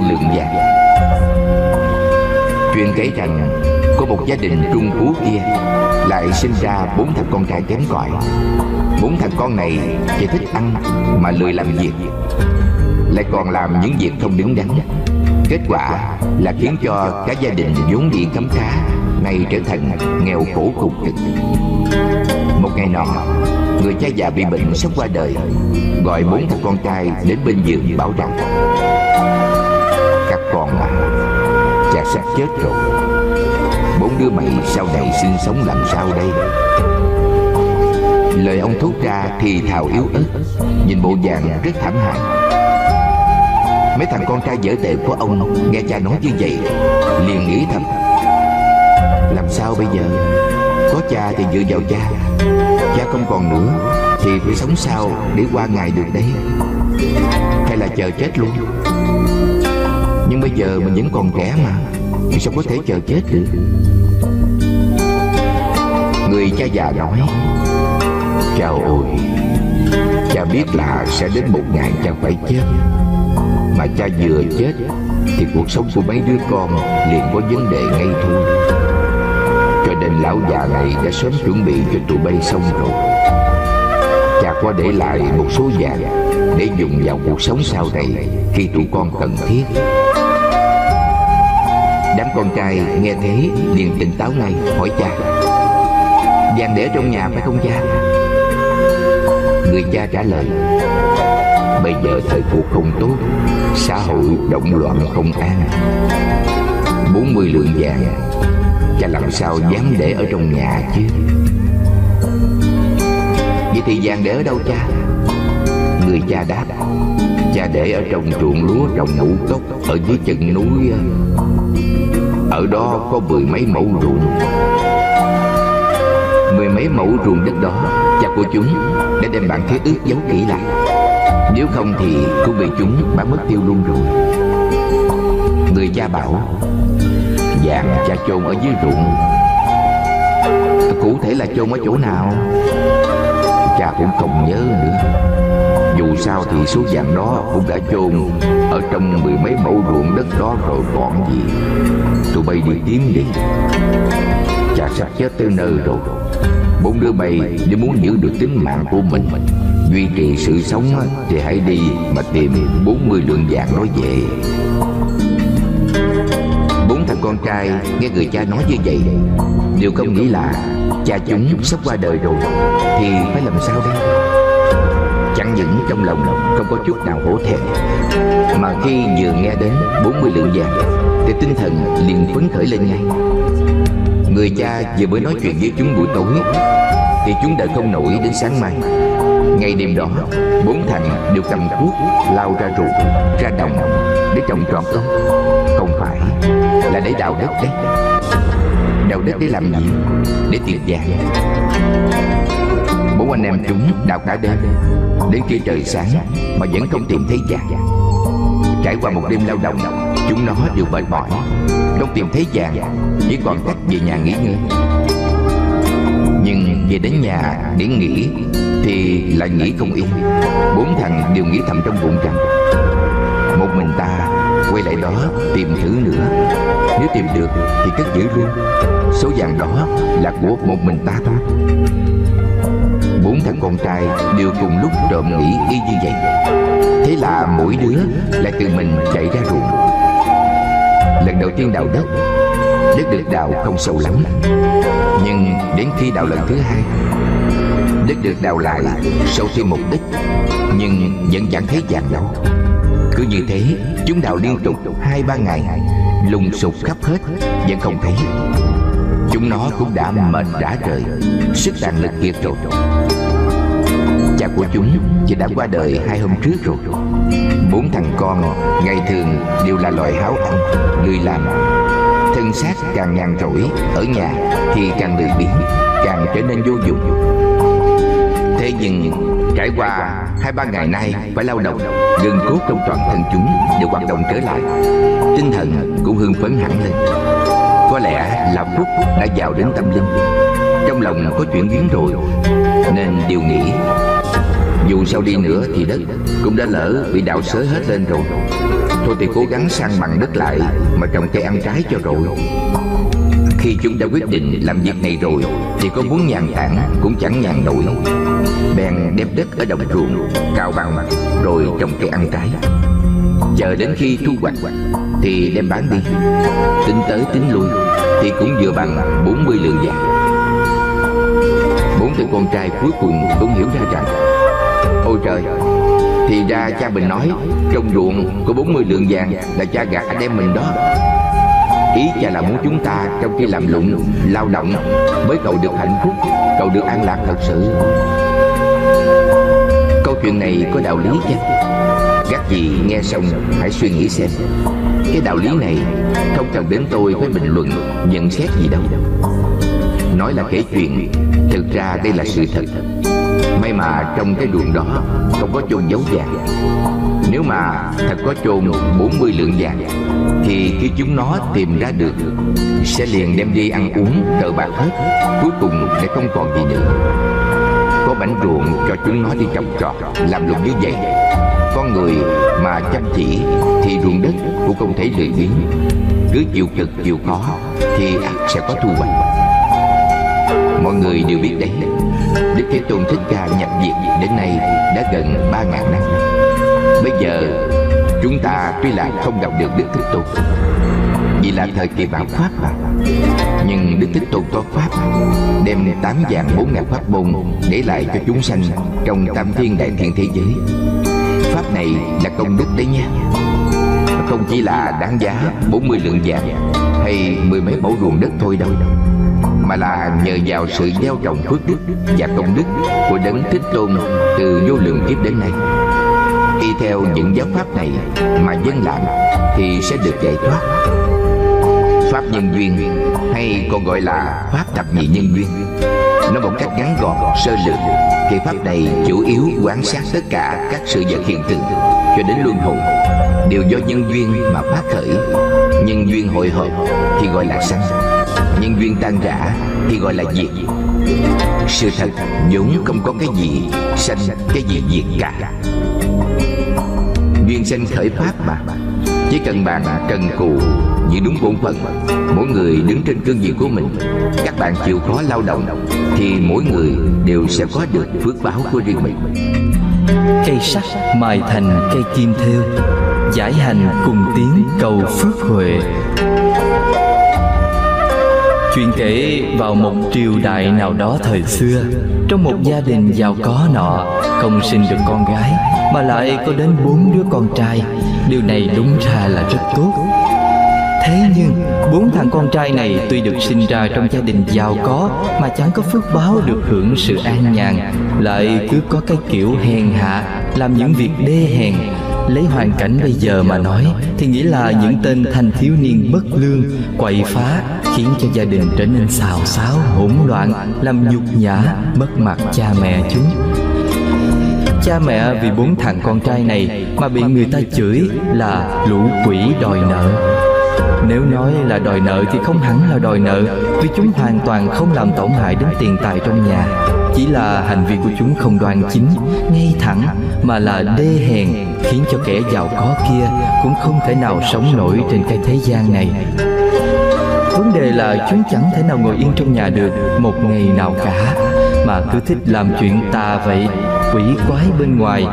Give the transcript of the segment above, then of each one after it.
40 lượng vàng. Truyền kể rằng, Có một gia đình trung phú kia Lại sinh ra bốn thằng con trai kém cỏi. Bốn thằng con này chỉ thích ăn Mà lười làm việc, Lại còn làm những việc không đứng đắn. Kết quả là khiến cho cả gia đình vốn bị cấm khá, Nay trở thành nghèo khổ cùng cực Một ngày nọ, Người cha già bị bệnh sắp qua đời, Gọi bốn thằng con trai đến bên giường bảo rằng con à Cha sắp chết rồi. Bốn đứa mày sau này sinh sống làm sao đây? Lời ông thốt ra thì thào yếu ớt, Nhìn bộ dạng rất thảm hại. Mấy thằng con trai dở tệ của ông Nghe cha nói như vậy, Liền nghĩ thầm, Làm sao bây giờ? Có cha thì dựa vào cha. Cha không còn nữa Thì phải sống sao để qua ngày được đấy Hay là chờ chết luôn? Nhưng bây giờ mình vẫn còn trẻ mà. Thì sao có thể chờ chết được? Người cha già nói, Chào ôi Cha biết là sẽ đến một ngày cha phải chết. Mà cha vừa chết Thì cuộc sống của mấy đứa con liền có vấn đề ngay thôi Cho nên lão già này đã sớm chuẩn bị cho tụi bay xong rồi. Cha có để lại một số vàng Để dùng vào cuộc sống sau này Khi tụi con cần thiết con trai nghe thế, liền tỉnh táo ngay hỏi cha. Vàng để trong nhà phải không cha? Người cha trả lời, Bây giờ thời cuộc không tốt, Xã hội động loạn không an. 40 lượng vàng, Cha làm sao dám để ở trong nhà chứ? Vậy thì vàng để ở đâu cha? Người cha đáp, Cha để ở trong ruộng lúa trồng ngũ cốc Ở dưới chân núi ở đó có mười mấy mẫu ruộng. Mười mấy mẫu ruộng đất đó, Cha của chúng đã đem bản thế ước giấu kỹ lại. Nếu không thì cũng bị chúng bán mất tiêu luôn rồi. Người cha bảo, Vàng cha chôn ở dưới ruộng. Cụ thể là chôn ở chỗ nào? Cha cũng không nhớ nữa. Dù sao thì số vàng đó cũng đã chôn Ở trong mười mấy mẫu ruộng đất đó rồi còn gì. Tụi bay đi kiếm đi. Cha sắp chết tới nơi rồi Bốn đứa bay nếu muốn giữ được tính mạng của mình, Duy trì sự sống thì hãy đi mà tìm 40 lượng vàng đó về con trai nghe người cha nói như vậy Đều không nghĩ là cha chúng sắp qua đời rồi, Thì phải làm sao đây? Chẳng những trong lòng không có chút nào hổ thẹn, Mà khi vừa nghe đến 40 lượng vàng, Thì tinh thần liền phấn khởi lên ngay. Người cha vừa mới nói chuyện với chúng buổi tối, Thì chúng đợi không nổi đến sáng mai. Ngày đêm đó, Bốn thằng đều cầm cuốc, Lao ra ruộng, Ra đồng, Để trồng trọt ông để đào đất đấy. Đào đất để làm gì? Để tìm vàng Bốn anh em chúng đào cả đêm, Đến khi trời sáng Mà vẫn không tìm thấy vàng. Trải qua một đêm lao động, Chúng nó đều mệt mỏi. Không tìm thấy vàng, Chỉ còn cách về nhà nghỉ ngơi. Nhưng về đến nhà để nghỉ Thì lại nghĩ không yên. Bốn thằng đều nghĩ thầm trong bụng rằng quay lại đó tìm thử nữa. Nếu tìm được thì cất giữ luôn. Số vàng đó là của một mình ta. Thôi Bốn thằng con trai đều cùng lúc trộm nghĩ y như vậy. Thế là mỗi đứa lại tự mình chạy ra ruộng. Lần đầu tiên đào đất Đất được đào không sâu lắm. Nhưng đến khi đào lần thứ hai Đất được đào lại sâu thêm một ít Nhưng vẫn chẳng thấy vàng đâu Cứ như thế, chúng đào liên tục hai, ba ngày, Lùng sục khắp hết, Vẫn không thấy. Chúng nó cũng đã mệt rã rời, Sức tàn lực kiệt rồi. Cha của chúng chỉ đã qua đời hai hôm trước rồi. Bốn thằng con, ngày thường đều là loài háo ăn Lười làm. Thân xác càng nhàn rỗi Ở nhà thì càng lười biếng, Càng trở nên vô dụng. Thế nhưng, trải qua hai ba ngày nay phải lao động Gân cốt trong toàn thân chúng đều hoạt động trở lại. Tinh thần cũng hưng phấn hẳn lên. Có lẽ là phúc đã vào đến tâm linh. Trong lòng có chuyện biến rồi, Nên điều nghĩ, Dù sao đi nữa thì đất Cũng đã lỡ bị đạo xới hết lên rồi. Thôi thì cố gắng sang bằng đất lại, Mà trồng cây ăn trái cho rồi. Khi chúng đã quyết định làm việc này rồi, Thì có muốn nhàn tản cũng chẳng nhàn nổi. Bèn đem đất ở đồng ruộng Cào bằng rồi trồng cây ăn trái. Chờ đến khi thu hoạch, Thì đem bán đi. Tính tới tính lui, Thì cũng vừa bằng 40 lượng vàng. Bốn tên con trai cuối cùng cũng hiểu ra rằng, Ôi trời thì ra cha mình nói, Trong ruộng có 40 lượng vàng Là cha gạt đem mình đó. Ý cha là muốn chúng ta trong khi làm lụng, Lao động Mới cầu được hạnh phúc, Cầu được an lạc thật sự. Câu chuyện này có đạo lý chứ? Các gì nghe xong, hãy suy nghĩ xem. Cái đạo lý này Không cần đến tôi phải bình luận, Nhận xét gì đâu. Nói là kể chuyện, Thực ra đây là sự thật. May mà trong cái ruộng đó Không có chôn dấu vàng. Nếu mà thật có chôn 40 lượng vàng, Thì khi chúng nó tìm ra được, Sẽ liền đem đi ăn uống, cờ bạc hết, Cuối cùng sẽ không còn gì nữa. Có bánh ruộng cho chúng nó đi trồng trọt, Làm lụng như vậy. Con người mà chăm chỉ Thì ruộng đất cũng không thể lười biếng. Cứ chịu cực, chịu khó Thì ắt sẽ có thu hoạch. Mọi người đều biết đấy. Đức Thế Tôn Thích Ca nhập diệt đến nay đã gần 3.000 năm. Bây giờ, chúng ta tuy là không gặp được Đức Thế Tôn, Vì là thời kỳ bảo Pháp mà Nhưng Đức Thế Tôn có Pháp, Đem tám vàng bốn ngàn Pháp môn Để lại cho chúng sanh Trong tam thiên đại thiện thế giới. Pháp này là công đức đấy nha. Không chỉ là đáng giá 40 lượng vàng Hay mười mấy mẫu ruộng đất thôi đâu mà là nhờ vào sự gieo trồng phước đức và công đức của đấng thích tôn từ vô lượng kiếp đến nay. Y theo những giáo pháp này mà dân làm thì sẽ được giải thoát. Pháp nhân duyên, hay còn gọi là pháp thập nhị nhân duyên nói một cách ngắn gọn, sơ lược. Thì pháp này chủ yếu quan sát tất cả các sự vật hiện tượng cho đến luân hồi. Đều do nhân duyên mà phát khởi. Nhân duyên hội hợp thì gọi là sanh nhân duyên tan rã thì gọi là diệt. Sự thật, vốn không có cái gì sanh cái gì diệt cả. Duyên sanh khởi pháp mà. Chỉ cần bạn cần cù giữ đúng bổn phận, mỗi người đứng trên cương vị của mình, các bạn chịu khó lao động, thì mỗi người đều sẽ có được phước báo của riêng mình. Cây sắt mài thành cây kim thêu, giải hành cùng tiếng cầu phước huệ. Chuyện kể vào một triều đại nào đó thời xưa, Trong một gia đình giàu có nọ, Không sinh được con gái, Mà lại có đến bốn đứa con trai. Điều này đúng ra là rất tốt. Thế nhưng, bốn thằng con trai này tuy được sinh ra trong gia đình giàu có, Mà chẳng có phước báo được hưởng sự an nhàn, Lại cứ có cái kiểu hèn hạ, Làm những việc đê hèn Lấy hoàn cảnh bây giờ mà nói, Thì nghĩ là những tên thanh thiếu niên bất lương, Quậy phá, Khiến cho gia đình trở nên xào xáo, hỗn loạn, Làm nhục nhã, Mất mặt cha mẹ chúng. Cha mẹ vì bốn thằng con trai này Mà bị người ta chửi là lũ quỷ đòi nợ nếu nói là đòi nợ thì không hẳn là đòi nợ Vì chúng hoàn toàn không làm tổn hại đến tiền tài trong nhà. Chỉ là hành vi của chúng không đoan chính, ngay thẳng Mà là đê hèn khiến cho kẻ giàu có kia Cũng không thể nào sống nổi trên cái thế gian này. Vấn đề là chúng chẳng thể nào ngồi yên trong nhà được một ngày nào cả Mà cứ thích làm chuyện tà vậy, quỷ quái bên ngoài.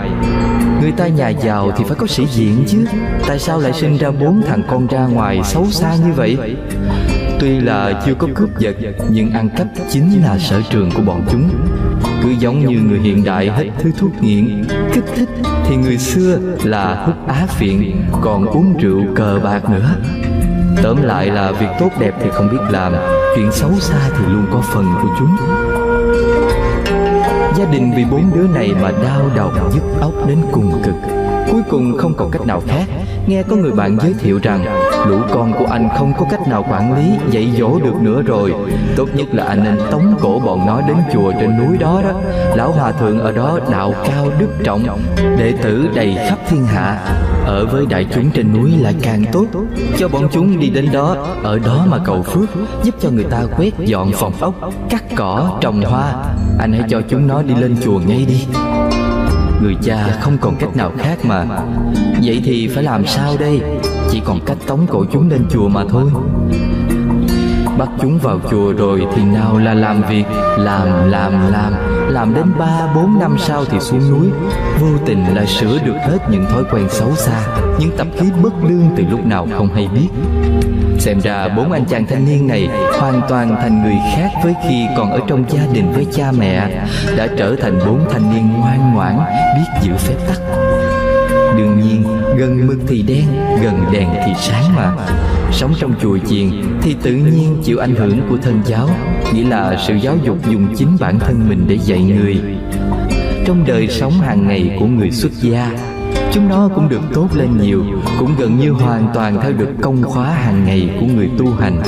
Người ta nhà giàu thì phải có sĩ diện chứ. Tại sao lại sinh ra bốn thằng con ra ngoài xấu xa như vậy? Tuy là chưa có cướp giật Nhưng ăn cắp chính là sở trường của bọn chúng. Cứ giống như người hiện đại hết thứ thuốc nghiện, Kích thích thì người xưa là hút á phiện, Còn uống rượu cờ bạc nữa. Tóm lại là việc tốt đẹp thì không biết làm, Chuyện xấu xa thì luôn có phần của chúng. Gia đình vì bốn đứa này mà đau đầu nhức óc đến cùng cực. Cuối cùng không còn cách nào khác. Nghe có người bạn giới thiệu rằng Lũ con của anh không có cách nào quản lý Dạy dỗ được nữa rồi. Tốt nhất là anh nên tống cổ bọn nó đến chùa trên núi đó đó. Lão hòa thượng ở đó đạo cao đức trọng Đệ tử đầy khắp thiên hạ. Ở với đại chúng trên núi lại càng tốt. Cho bọn chúng đi đến đó Ở đó mà cầu phước Giúp cho người ta quét dọn phòng ốc Cắt cỏ, trồng hoa. Anh hãy cho chúng nó đi lên chùa ngay đi. Người cha không còn cách nào khác mà. Vậy thì phải làm sao đây? Chỉ còn cách tống cổ chúng lên chùa mà thôi. Bắt chúng vào chùa rồi thì nào là làm việc? Làm, làm, làm. Làm đến ba bốn năm sau thì xuống núi Vô tình là sửa được hết những thói quen xấu xa Những tập khí bất lương từ lúc nào không hay biết. Xem ra bốn anh chàng thanh niên này hoàn toàn thành người khác với khi còn ở trong gia đình với cha mẹ Đã trở thành bốn thanh niên ngoan ngoãn, biết giữ phép tắc. Đương nhiên, gần mực thì đen, gần đèn thì sáng mà. Sống trong chùa chiền thì tự nhiên chịu ảnh hưởng của thân giáo. Nghĩa là sự giáo dục dùng chính bản thân mình để dạy người. Trong đời sống hàng ngày của người xuất gia Chúng nó cũng được tốt lên nhiều Cũng gần như hoàn toàn theo được công khóa hàng ngày của người tu hành.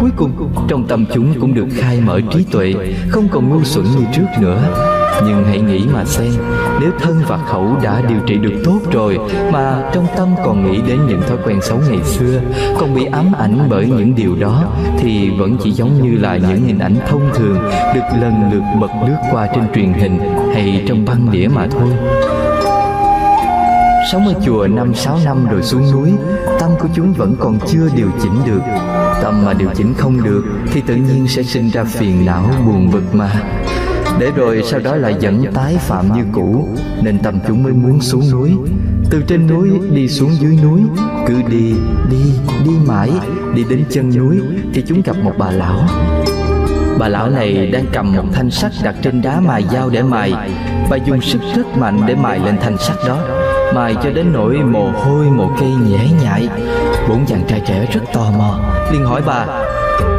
Cuối cùng, trong tâm chúng cũng được khai mở trí tuệ Không còn ngu xuẩn như trước nữa. Nhưng hãy nghĩ mà xem nếu thân và khẩu đã điều trị được tốt rồi Mà trong tâm còn nghĩ đến những thói quen xấu ngày xưa, Còn bị ám ảnh bởi những điều đó, Thì vẫn chỉ giống như là những hình ảnh thông thường Được lần lượt bật lướt qua trên truyền hình Hay trong băng đĩa mà thôi. Sống ở chùa năm, sáu năm rồi xuống núi, Tâm của chúng vẫn còn chưa điều chỉnh được. Tâm mà điều chỉnh không được Thì tự nhiên sẽ sinh ra phiền não, buồn bực mà để rồi sau đó lại dẫn tái phạm như cũ Nên tâm chúng mới muốn xuống núi. Từ trên núi đi xuống dưới núi Cứ đi, đi, đi mãi Đi đến chân núi Thì chúng gặp một bà lão. Bà lão này đang cầm một thanh sắt đặt trên đá mài dao để mài. Bà dùng sức rất mạnh để mài lên thanh sắt đó Mài cho đến nỗi mồ hôi mồ cây nhễ nhại. Bốn chàng trai trẻ rất tò mò liền hỏi bà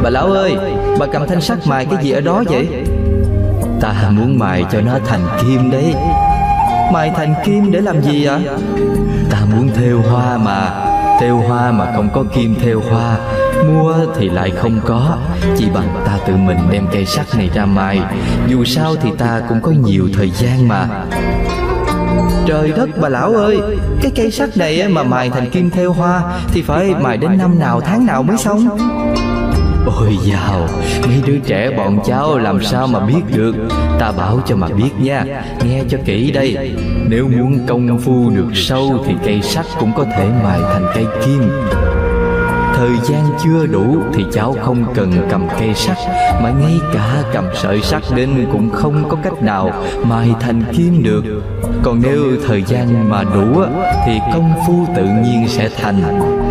Bà lão ơi Bà cầm thanh sắt mài cái gì ở đó vậy? Ta muốn mài cho nó thành kim đấy. Mài thành kim để làm gì ạ? Ta muốn thêu hoa mà Thêu hoa mà không có kim thêu hoa. Mua thì lại không có. Chỉ bằng ta tự mình đem cây sắt này ra mài. Dù sao thì ta cũng có nhiều thời gian mà. Trời đất bà lão ơi, Cái cây sắt này mà mài thành kim thêu hoa Thì phải mài đến năm nào tháng nào mới xong? Ôi dào, Mấy đứa trẻ bọn cháu làm sao mà biết được? Ta bảo cho mà biết nha, Nghe cho kỹ đây. Nếu muốn công phu được sâu Thì cây sắt cũng có thể mài thành cây kim. Thời gian chưa đủ thì cháu không cần cầm cây sắt, Mà ngay cả cầm sợi sắt đến cũng không có cách nào mài thành kim được. Còn nếu thời gian mà đủ thì công phu tự nhiên sẽ thành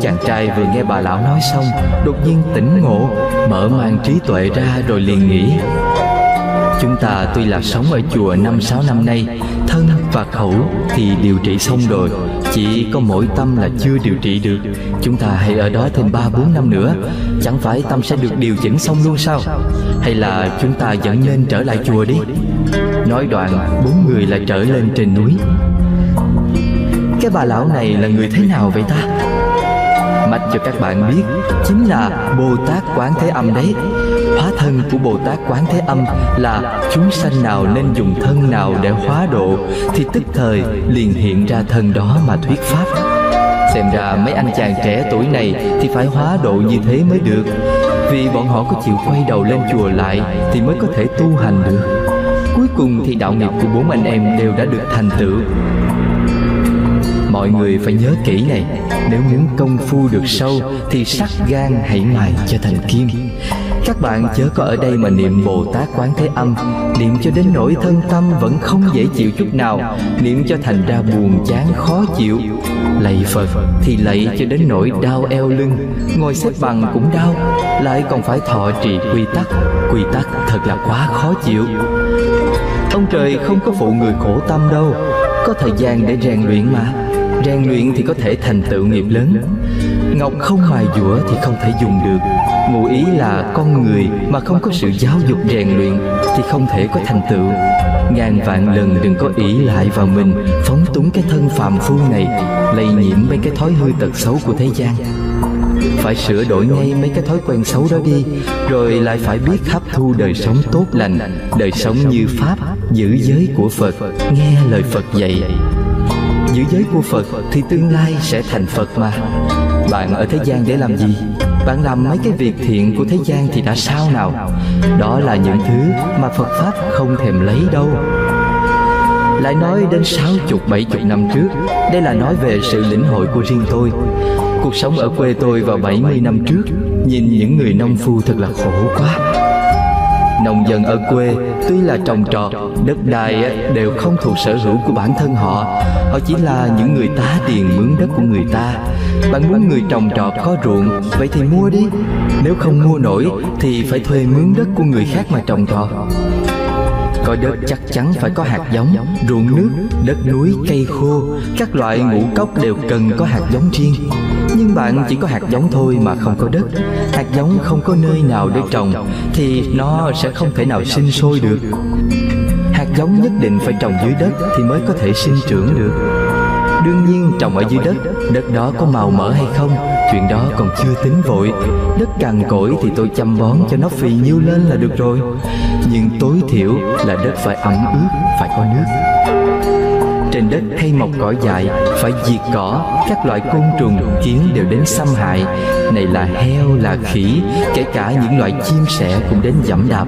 chàng trai vừa nghe bà lão nói xong, Đột nhiên tỉnh ngộ, Mở mang trí tuệ ra rồi liền nghĩ. Chúng ta tuy là sống ở chùa năm sáu năm nay, Thân và khẩu thì điều trị xong rồi, Chỉ có mỗi tâm là chưa điều trị được. Chúng ta hãy ở đó thêm ba bốn năm nữa, Chẳng phải tâm sẽ được điều chỉnh xong luôn sao? Hay là chúng ta vẫn nên trở lại chùa đi? Nói đoạn, bốn người lại trở lên trên núi. Cái bà lão này là người thế nào vậy ta? Cho các bạn biết, chính là Bồ Tát Quán Thế Âm đấy. Hóa thân của Bồ Tát Quán Thế Âm là chúng sanh nào nên dùng thân nào để hóa độ, thì tức thời liền hiện ra thân đó mà thuyết pháp. Xem ra mấy anh chàng trẻ tuổi này thì phải hóa độ như thế mới được Vì bọn họ có chịu quay đầu lên chùa lại thì mới có thể tu hành được Cuối cùng thì đạo nghiệp của bốn anh em đều đã được thành tựu Mọi người phải nhớ kỹ này nếu muốn công phu được sâu Thì sắc gan hãy mài cho thành kim. Các bạn chớ có ở đây mà niệm Bồ Tát Quán Thế Âm. Niệm cho đến nỗi thân tâm vẫn không dễ chịu chút nào. Niệm cho thành ra buồn chán, khó chịu. Lạy Phật thì lạy cho đến nỗi đau eo lưng. Ngồi xếp bằng cũng đau, Lại còn phải thọ trì quy tắc. Quy tắc thật là quá khó chịu. Ông trời không có phụ người khổ tâm đâu. Có thời gian để rèn luyện mà. Rèn luyện thì có thể thành tựu nghiệp lớn. Ngọc không mài dũa thì không thể dùng được. Ngụ ý là con người mà không có sự giáo dục rèn luyện Thì không thể có thành tựu. Ngàn vạn lần đừng có ý lại vào mình, Phóng túng cái thân phàm phu này, Lây nhiễm mấy cái thói hư tật xấu của thế gian. Phải sửa đổi ngay mấy cái thói quen xấu đó đi, Rồi lại phải biết hấp thu đời sống tốt lành, Đời sống như Pháp, Giữ giới của Phật, Nghe lời Phật dạy. Giữ giới của Phật thì tương lai sẽ thành Phật mà. Bạn ở thế gian để làm gì? Bạn làm mấy cái việc thiện của thế gian thì đã sao nào? Đó là những thứ mà Phật Pháp không thèm lấy đâu. Lại nói đến sáu chục, bảy chục năm trước, Đây là nói về sự lĩnh hội của riêng tôi. Cuộc sống ở quê tôi vào 70 năm trước, Nhìn những người nông phu thật là khổ quá. Nông dân ở quê tuy là trồng trọt Đất đai đều không thuộc sở hữu của bản thân họ. Họ chỉ là những người tá tiền mướn đất của người ta. Bạn muốn người trồng trọt có ruộng Vậy thì mua đi. Nếu không mua nổi Thì phải thuê mướn đất của người khác mà trồng trọt. Có đất chắc chắn phải có hạt giống Ruộng nước, đất núi, cây khô. Các loại ngũ cốc đều cần có hạt giống riêng. Nhưng bạn chỉ có hạt giống thôi mà không có đất. Hạt giống không có nơi nào để trồng, Thì nó sẽ không thể nào sinh sôi được. Hạt giống nhất định phải trồng dưới đất Thì mới có thể sinh trưởng được. Đương nhiên, trồng ở dưới đất Đất đó có màu mỡ hay không, Chuyện đó còn chưa tính vội. Đất cằn cỗi thì tôi chăm bón cho nó phì nhiêu lên là được rồi. Nhưng tối thiểu là đất phải ẩm ướt, Phải có nước trên đất hay mọc cỏ dại Phải diệt cỏ. Các loại côn trùng, kiến đều đến xâm hại. Này là heo, là khỉ Kể cả những loại chim sẻ cũng đến dẫm đạp.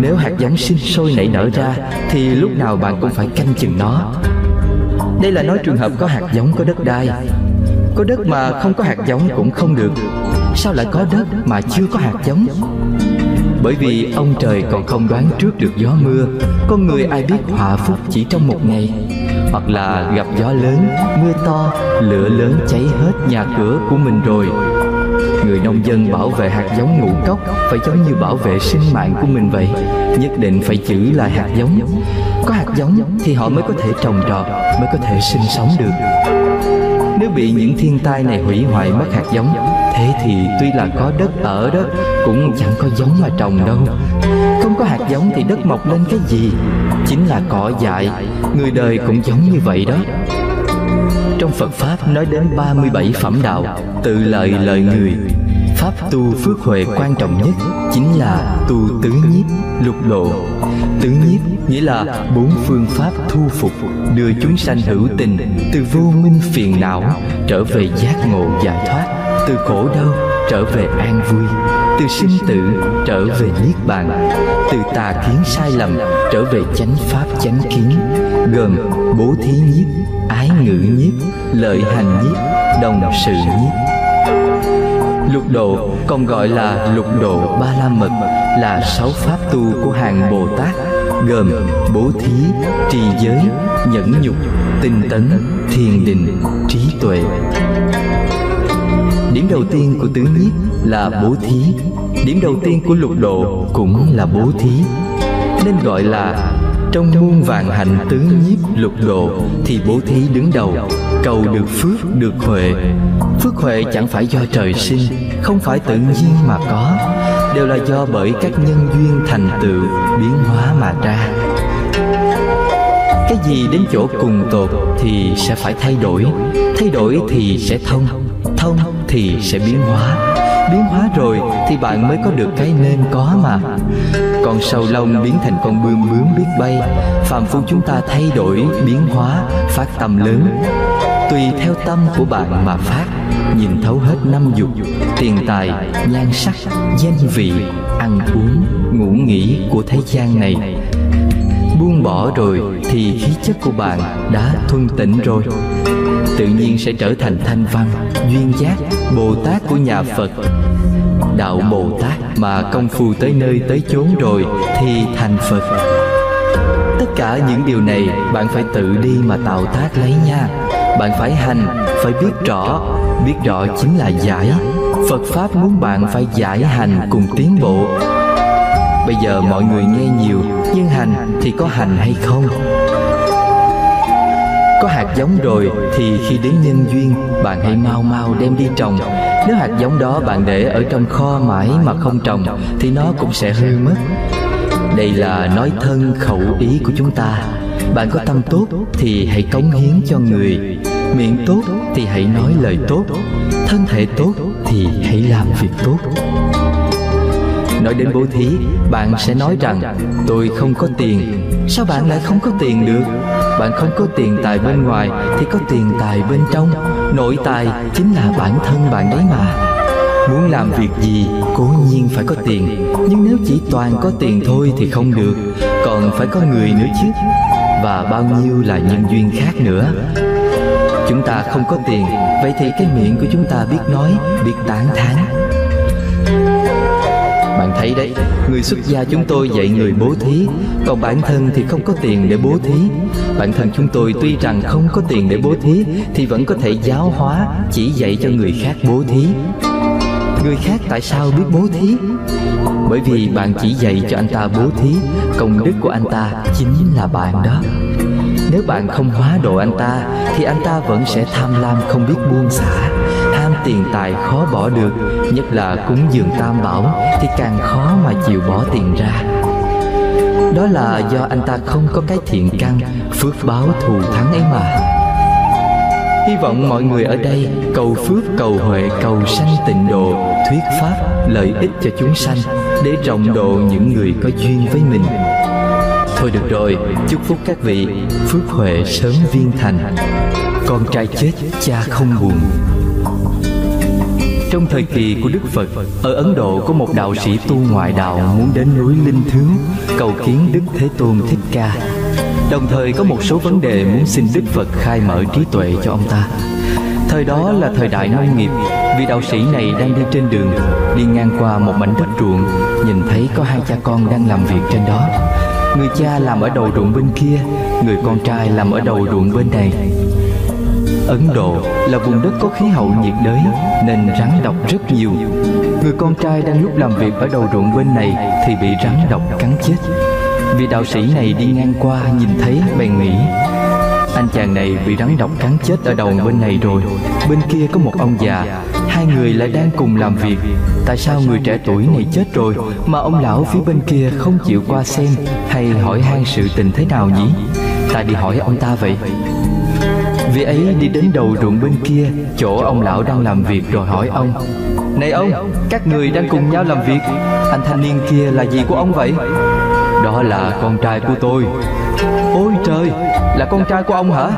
Nếu hạt giống sinh sôi nảy nở ra Thì lúc nào bạn cũng phải canh chừng nó. Đây là nói trường hợp có hạt giống có đất đai. Có đất mà không có hạt giống cũng không được. Sao lại có đất mà chưa có hạt giống? Bởi vì ông trời còn không đoán trước được gió mưa. Con người ai biết họa phúc chỉ trong một ngày. Hoặc là gặp gió lớn, mưa to, lửa lớn cháy hết nhà cửa của mình rồi. Người nông dân bảo vệ hạt giống ngũ cốc Phải giống như bảo vệ sinh mạng của mình vậy. Nhất định phải giữ lại hạt giống. Có hạt giống thì họ mới có thể trồng trọt Mới có thể sinh sống được. Nếu bị những thiên tai này hủy hoại mất hạt giống Thế thì tuy là có đất ở đó Cũng chẳng có giống mà trồng đâu. Không có hạt giống thì đất mọc lên cái gì? Chính là cỏ dại. Người đời cũng giống như vậy đó. Trong Phật Pháp nói đến 37 phẩm đạo, Tự lợi lợi người. Pháp tu phước huệ quan trọng nhất Chính là tu tứ nhiếp, lục độ. Tứ nhiếp nghĩa là bốn phương pháp thu phục, Đưa chúng sanh hữu tình Từ vô minh phiền não Trở về giác ngộ giải thoát, Từ khổ đau trở về an vui, Từ sinh tử trở về niết bàn. Từ tà kiến sai lầm trở về chánh pháp chánh kiến, Gồm bố thí nhiếp, ái ngữ nhiếp, lợi hành nhiếp, đồng sự nhiếp. Lục độ còn gọi là lục độ ba la mật, là sáu pháp tu của hàng bồ tát, gồm bố thí, trì giới, nhẫn nhục, tinh tấn, thiền định, trí tuệ. Điểm đầu tiên của tứ nhiếp là bố thí điểm đầu tiên của lục độ cũng là bố thí. nên gọi là trong muôn vạn hạnh tứ nhiếp lục độ Thì bố thí đứng đầu. Cầu được phước được huệ. Phước huệ chẳng phải do trời sinh Không phải tự nhiên mà có. Đều là do bởi các nhân duyên thành tựu Biến hóa mà ra. Cái gì đến chỗ cùng tột Thì sẽ phải thay đổi. Thay đổi. Thì sẽ thông. Thông. Thì sẽ biến hóa biến hóa rồi thì bạn mới có được cái nên có mà. Con sâu lông biến thành con bươm bướm biết bay, phàm phu chúng ta thay đổi, biến hóa, phát tâm lớn. Tùy theo tâm của bạn mà phát, nhìn thấu hết năm dục, tiền tài, nhan sắc, danh vị, ăn uống, ngủ nghỉ của thế gian này. Buông bỏ rồi thì khí chất của bạn đã thuần tịnh rồi tự nhiên sẽ trở thành thanh văn, duyên giác, bồ tát của nhà phật. Đạo bồ tát mà công phu tới nơi tới chốn rồi thì thành phật. Tất cả những điều này bạn phải tự đi mà tạo tác lấy nha. Bạn phải hành, phải biết rõ. Biết rõ chính là giải. Phật pháp muốn bạn phải giải hành cùng tiến bộ. Bây giờ mọi người nghe nhiều, nhưng hành thì có hành hay không? Có hạt giống rồi thì khi đến nhân duyên, bạn hãy mau mau đem đi trồng. Nếu hạt giống đó bạn để ở trong kho mãi mà không trồng, thì nó cũng sẽ hư mất. Đây là nói thân khẩu ý của chúng ta. Bạn có tâm tốt thì hãy cống hiến cho người. Miệng tốt thì hãy nói lời tốt. Thân thể tốt thì hãy làm việc tốt nói đến bố thí, bạn sẽ nói rằng, tôi không có tiền. Sao bạn lại không có tiền được? Bạn không có tiền tài bên ngoài thì có tiền tài bên trong. Nội tài chính là bản thân bạn đấy mà. Muốn làm việc gì, cố nhiên phải có tiền. Nhưng nếu chỉ toàn có tiền thôi thì không được. Còn phải có người nữa chứ. Và bao nhiêu là nhân duyên khác nữa. Chúng ta không có tiền, Vậy thì cái miệng của chúng ta biết nói, Biết tán thán. Bạn thấy đấy, Người xuất gia chúng tôi dạy người bố thí, Còn bản thân thì không có tiền để bố thí. Bản thân chúng tôi tuy rằng không có tiền để bố thí, Thì vẫn có thể giáo hóa, Chỉ dạy cho người khác bố thí. Người khác tại sao biết bố thí? Bởi vì bạn chỉ dạy cho anh ta bố thí, Công đức của anh ta chính là bạn đó. Nếu bạn không hóa độ anh ta, Thì anh ta vẫn sẽ tham lam không biết buông xả tiền tài khó bỏ được Nhất là cúng dường tam bảo Thì càng khó mà chịu bỏ tiền ra Đó là do anh ta không có cái thiện căn Phước báo thù thắng ấy mà Hy vọng mọi người ở đây cầu phước, cầu huệ, cầu sanh tịnh độ, thuyết pháp, lợi ích cho chúng sanh để rộng độ những người có duyên với mình. Thôi được rồi, chúc phúc các vị, phước huệ sớm viên thành. Con trai chết, cha không buồn. Trong thời kỳ của Đức Phật, ở Ấn Độ có một đạo sĩ tu ngoại đạo muốn đến núi Linh Thướng cầu kiến Đức Thế Tôn Thích Ca. Đồng thời có một số vấn đề muốn xin Đức Phật khai mở trí tuệ cho ông ta. Thời đó là thời đại nông nghiệp Vị đạo sĩ này đang đi trên đường Đi ngang qua một mảnh đất ruộng Nhìn thấy có hai cha con đang làm việc trên đó. Người cha làm ở đầu ruộng bên kia Người con trai làm ở đầu ruộng bên này. Ấn Độ là vùng đất có khí hậu nhiệt đới Nên rắn độc rất nhiều. Người con trai đang lúc làm việc ở đầu ruộng bên này Thì bị rắn độc cắn chết. Vị đạo sĩ này đi ngang qua nhìn thấy, bèn nghĩ, Anh chàng này bị rắn độc cắn chết ở đầu bên này rồi. Bên kia có một ông già, Hai người lại đang cùng làm việc. Tại sao người trẻ tuổi này chết rồi Mà ông lão phía bên kia không chịu qua xem Hay hỏi han sự tình thế nào nhỉ? Ta đi hỏi ông ta vậy. Vị ấy đi đến đầu ruộng bên kia Chỗ ông lão đang làm việc rồi hỏi ông Này ông, các người đang cùng nhau làm việc Anh thanh niên kia là gì của ông vậy? Đó là con trai của tôi. Ôi trời Là con trai của ông hả?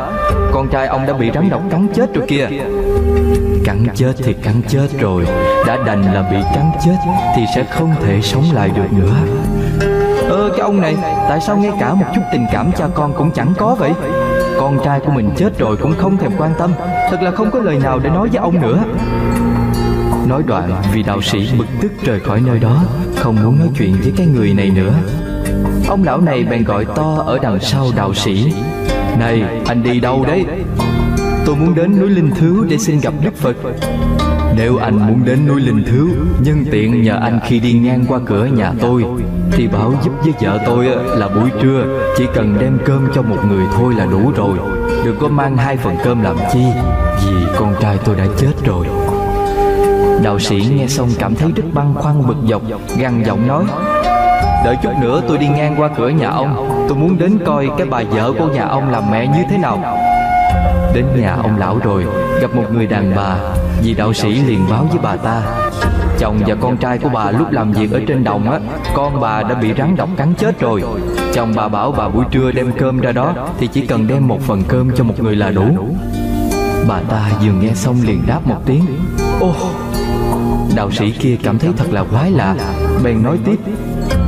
Con trai ông đã bị rắn độc cắn chết rồi kìa. Cắn chết thì cắn chết rồi Đã đành là bị cắn chết Thì sẽ không thể sống lại được nữa. Ơ cái ông này Tại sao ngay cả một chút tình cảm cha con cũng chẳng có vậy? Con trai của mình chết rồi cũng không thèm quan tâm. Thật là không có lời nào để nói với ông nữa. Nói đoạn vì đạo sĩ bực tức rời khỏi nơi đó, Không muốn nói chuyện với cái người này nữa. Ông lão này bèn gọi to ở đằng sau đạo sĩ. Này, anh đi đâu đấy? Tôi muốn đến núi Linh Thứ để xin gặp Đức Phật. Nếu anh muốn đến núi Linh Thứ, Nhân tiện nhờ anh khi đi ngang qua cửa nhà tôi, Thì bảo giúp với vợ tôi là buổi trưa, Chỉ cần đem cơm cho một người thôi là đủ rồi. Đừng có mang hai phần cơm làm chi, Vì con trai tôi đã chết rồi. Đạo sĩ nghe xong cảm thấy rất băn khoăn bực dọc, Gằn giọng nói, Đợi chút nữa tôi đi ngang qua cửa nhà ông. Tôi muốn đến coi cái bà vợ của nhà ông làm mẹ như thế nào. Đến nhà ông lão rồi, Gặp một người đàn bà vì đạo sĩ liền báo với bà ta, Chồng và con trai của bà lúc làm việc ở trên đồng á, Con bà đã bị rắn độc cắn chết rồi. Chồng bà bảo bà buổi trưa đem cơm ra đó, Thì chỉ cần đem một phần cơm cho một người là đủ. Bà ta vừa nghe xong liền đáp một tiếng Ô Đạo sĩ kia cảm thấy thật là quái lạ. Bèn nói tiếp,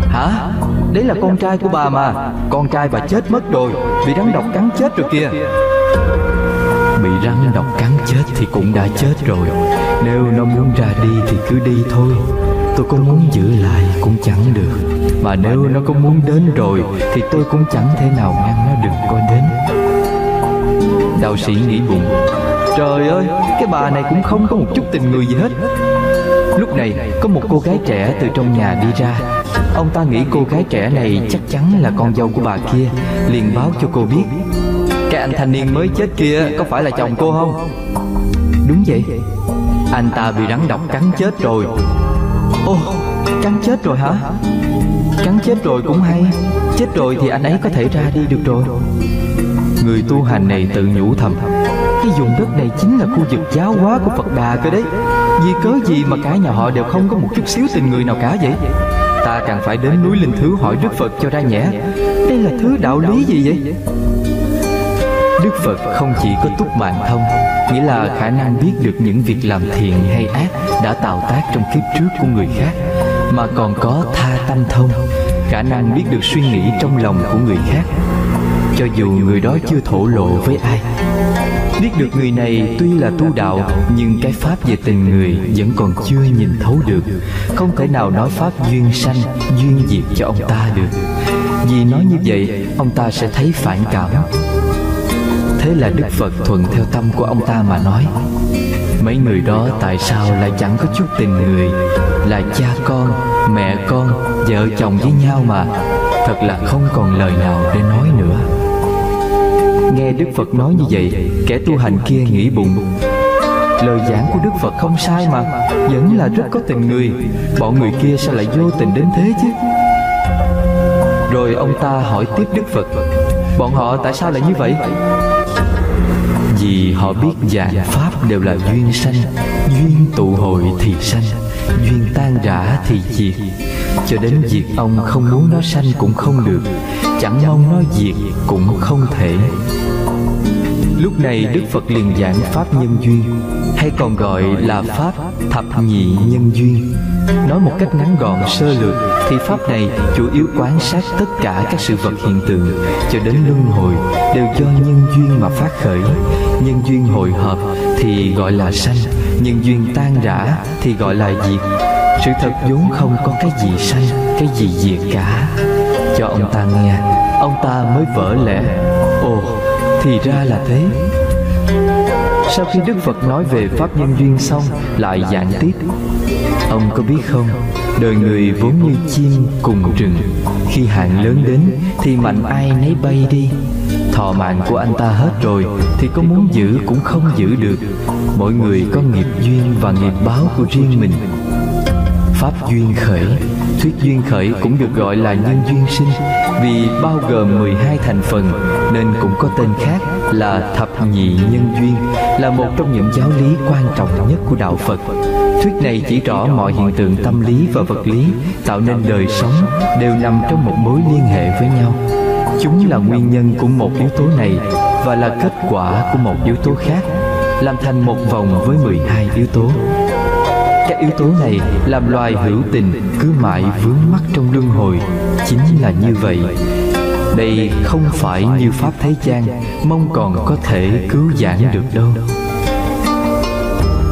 Hả? Đấy là con trai của bà mà, Con trai bà chết mất rồi, Bị rắn độc cắn chết rồi kìa rắn độc cắn chết thì cũng đã chết rồi. Nếu nó muốn ra đi thì cứ đi thôi. Tôi có muốn giữ lại cũng chẳng được. Mà nếu nó có muốn đến rồi Thì tôi cũng chẳng thể nào ngăn nó đừng có đến. Đạo sĩ nghĩ bụng. Trời ơi, cái bà này cũng không có một chút tình người gì hết. Lúc này có một cô gái trẻ từ trong nhà đi ra. Ông ta nghĩ cô gái trẻ này chắc chắn là con dâu của bà kia Liền báo cho cô biết. Cái anh thanh niên mới chết kia có phải là chồng cô không? Đúng vậy. Anh ta bị rắn độc cắn chết rồi. Ô, cắn chết rồi hả? Cắn chết rồi cũng hay. Chết rồi thì anh ấy có thể ra đi được rồi. Người tu hành này tự nhủ thầm Cái vùng đất này chính là khu vực giáo hóa của Phật Đà cơ đấy. Vì cớ gì mà cả nhà họ đều không có một chút xíu tình người nào cả vậy? Ta càng phải đến núi Linh Thứ hỏi Đức Phật cho ra nhẽ. Đây là thứ đạo lý gì vậy Đức Phật không chỉ có túc mạng thông Nghĩa là khả năng biết được những việc làm thiện hay ác Đã tạo tác trong kiếp trước của người khác Mà còn có tha tâm thông Khả năng biết được suy nghĩ trong lòng của người khác. Cho dù người đó chưa thổ lộ với ai Biết được người này tuy là tu đạo Nhưng cái pháp về tình người vẫn còn chưa nhìn thấu được. Không thể nào nói pháp duyên sanh, duyên diệt cho ông ta được. Vì nói như vậy, ông ta sẽ thấy phản cảm. Thế là Đức Phật thuận theo tâm của ông ta mà nói. Mấy người đó tại sao lại chẳng có chút tình người? Là cha con, mẹ con, vợ chồng với nhau mà. Thật là không còn lời nào để nói nữa. Nghe Đức Phật nói như vậy Kẻ tu hành kia nghĩ bụng. Lời giảng của Đức Phật không sai mà Vẫn là rất có tình người. Bọn người kia sao lại vô tình đến thế chứ? Rồi ông ta hỏi tiếp Đức Phật Bọn họ tại sao lại như vậy? Vì họ biết dạng Pháp đều là duyên sanh, Duyên tụ hội thì sanh, Duyên tan rã thì diệt. Cho đến việc ông không muốn nó sanh cũng không được, Chẳng mong nó diệt cũng không thể. Lúc này Đức Phật liền giảng Pháp Nhân Duyên, Hay còn gọi là Pháp Thập Nhị Nhân Duyên. Nói một cách ngắn gọn sơ lược Thì Pháp này chủ yếu quan sát tất cả các sự vật hiện tượng Cho đến luân hồi đều do nhân duyên mà phát khởi. Nhân duyên hội hợp thì gọi là sanh Nhân duyên tan rã thì gọi là diệt. Sự thật vốn không có cái gì sanh, cái gì diệt cả. Cho ông ta nghe, ông ta mới vỡ lẽ. Ồ, thì ra là thế. Sau khi Đức Phật nói về Pháp Nhân Duyên xong, Lại giảng tiếp. Ông có biết không, Đời người vốn như chim cùng rừng. Khi hạn lớn đến, Thì mạnh ai nấy bay đi. Thọ mạng của anh ta hết rồi, Thì có muốn giữ cũng không giữ được. Mỗi người có nghiệp duyên và nghiệp báo của riêng mình. Pháp duyên khởi, Thuyết duyên khởi cũng được gọi là nhân duyên sinh. Vì bao gồm 12 thành phần, Nên cũng có tên khác là thập nhị nhân duyên, Là một trong những giáo lý quan trọng nhất của Đạo Phật. Thuyết này chỉ rõ mọi hiện tượng tâm lý và vật lý, Tạo nên đời sống, đều nằm trong một mối liên hệ với nhau. Chúng là nguyên nhân của một yếu tố này Và là kết quả của một yếu tố khác, Làm thành một vòng với 12 yếu tố. Các yếu tố này làm loài hữu tình cứ mãi vướng mắc trong luân hồi, Chính là như vậy. Đây không phải như Pháp Thế gian, Mong còn có thể cứu giảng được đâu.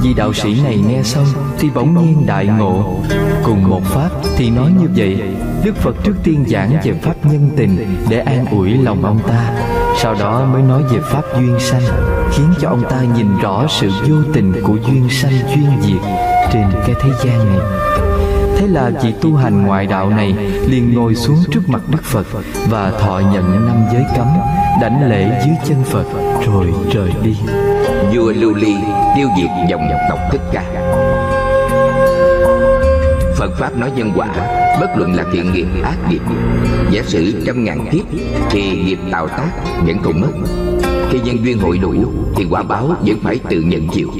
Vì đạo sĩ này nghe xong Thì bỗng nhiên đại ngộ. Cùng một Pháp thì nói như vậy, Đức Phật trước tiên giảng về Pháp nhân tình Để an ủi lòng ông ta, Sau đó mới nói về Pháp duyên sanh, Khiến cho ông ta nhìn rõ sự vô tình của duyên sanh duyên diệt trên cái thế gian này. Thế là vị tu hành ngoại đạo này, liền ngồi xuống trước mặt Đức Phật Và thọ nhận năm giới cấm, Đảnh lễ dưới chân Phật, Rồi rời đi. Vua Lưu Ly tiêu diệt dòng tộc Thích Ca. Phật Pháp nói nhân quả, Bất luận là thiện nghiệp, ác nghiệp, Giả sử trăm ngàn kiếp, Thì nghiệp tạo tác vẫn còn mất. Khi nhân duyên hội đủ, Thì quả báo vẫn phải tự nhận chịu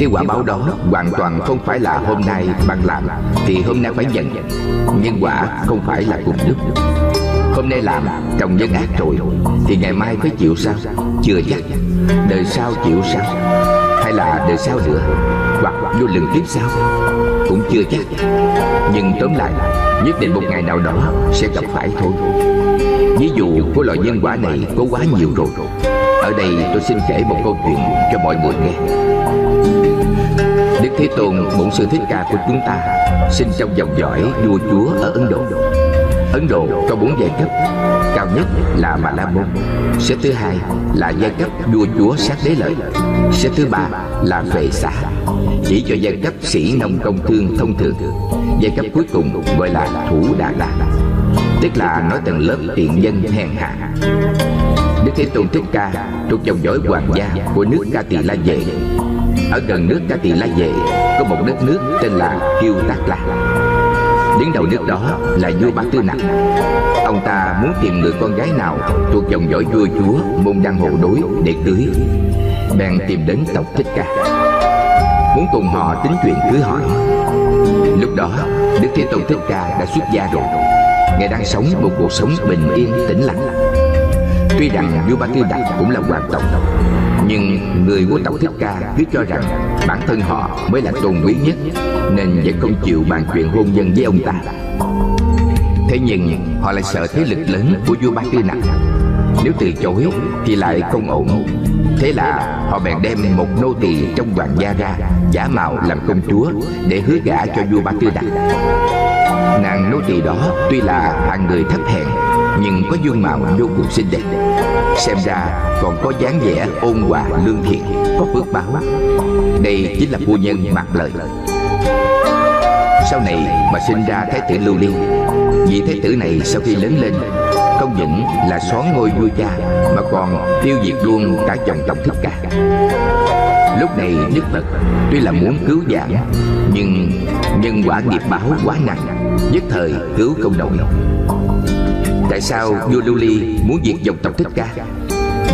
cái quả báo đó hoàn toàn không phải là hôm nay bạn làm, Thì hôm nay phải nhận. Nhưng quả không phải là cùng lúc. Hôm nay làm trồng nhân ác rồi, Thì ngày mai phải chịu sao? Chưa chắc. Đời sau chịu sao? Hay là đời sau nữa Hoặc vô lần kiếp sau? Cũng chưa chắc. Nhưng tóm lại, Nhất định một ngày nào đó sẽ gặp phải thôi. Ví dụ của loại nhân quả này có quá nhiều rồi. Ở đây tôi xin kể một câu chuyện cho mọi người nghe. Đức Thế Tôn, Bổn Sư Thích Ca của chúng ta Sinh trong dòng dõi vua chúa ở Ấn Độ. Ấn Độ có bốn giai cấp, Cao nhất là Bà La Môn Xếp thứ hai là giai cấp vua chúa sát đế lợi, Xếp thứ ba là Vệ xã Chỉ cho giai cấp sĩ nông công thương thông thường, Giai cấp cuối cùng gọi là Thủ Đà Đà Tức là nói tầng lớp tiện nhân hèn hạ. Đức Thế Tôn Thích Ca, thuộc dòng dõi hoàng gia của nước Ca Tỳ La Vệ ở gần nước Ca Tỳ La Vệ Có một đất nước tên là Kiêu Tát La Đứng đầu nước đó là vua bá Tư Nặc Ông ta muốn tìm người con gái nào Thuộc dòng dõi vua chúa Môn đăng hộ đối để cưới. Bèn tìm đến tộc Thích Ca. Muốn cùng họ tính chuyện cưới hỏi Lúc đó, Đức Thế Tôn Thích Ca đã xuất gia rồi. Ngài đang sống một cuộc sống bình yên, tĩnh lặng. Tuy rằng vua Ba Tư Đạt cũng là hoàng tộc, Nhưng người của tộc Thích Ca cứ cho rằng bản thân họ mới là tôn quý nhất, Nên vẫn không chịu bàn chuyện hôn nhân với ông ta. Thế nhưng, họ lại sợ thế lực lớn của vua Ba Tư Nặc Nếu từ chối thì lại không ổn. Thế là họ bèn đem một nô tỳ trong hoàng gia ra, Giả mạo làm công chúa để hứa gả cho vua Ba Tư Đạt. Nàng nô tỳ đó tuy là hạng người thấp hèn, Nhưng có dung mạo vô cùng xinh đẹp. Xem ra còn có dáng vẻ ôn hòa, lương thiện, Có phước báo. Đây chính là phu nhân mặt lời Sau này mà sinh ra Thái tử Lưu Liên Vị Thái tử này sau khi lớn lên, Không những là xóa ngôi vua cha, Mà còn tiêu diệt luôn cả dòng tộc thích ca. Lúc này Đức Phật tuy là muốn cứu giảng Nhưng nhân quả nghiệp báo quá nặng. Nhất thời cứu không nổi. Tại sao vua Lưu Ly muốn diệt dòng tộc Thích Ca?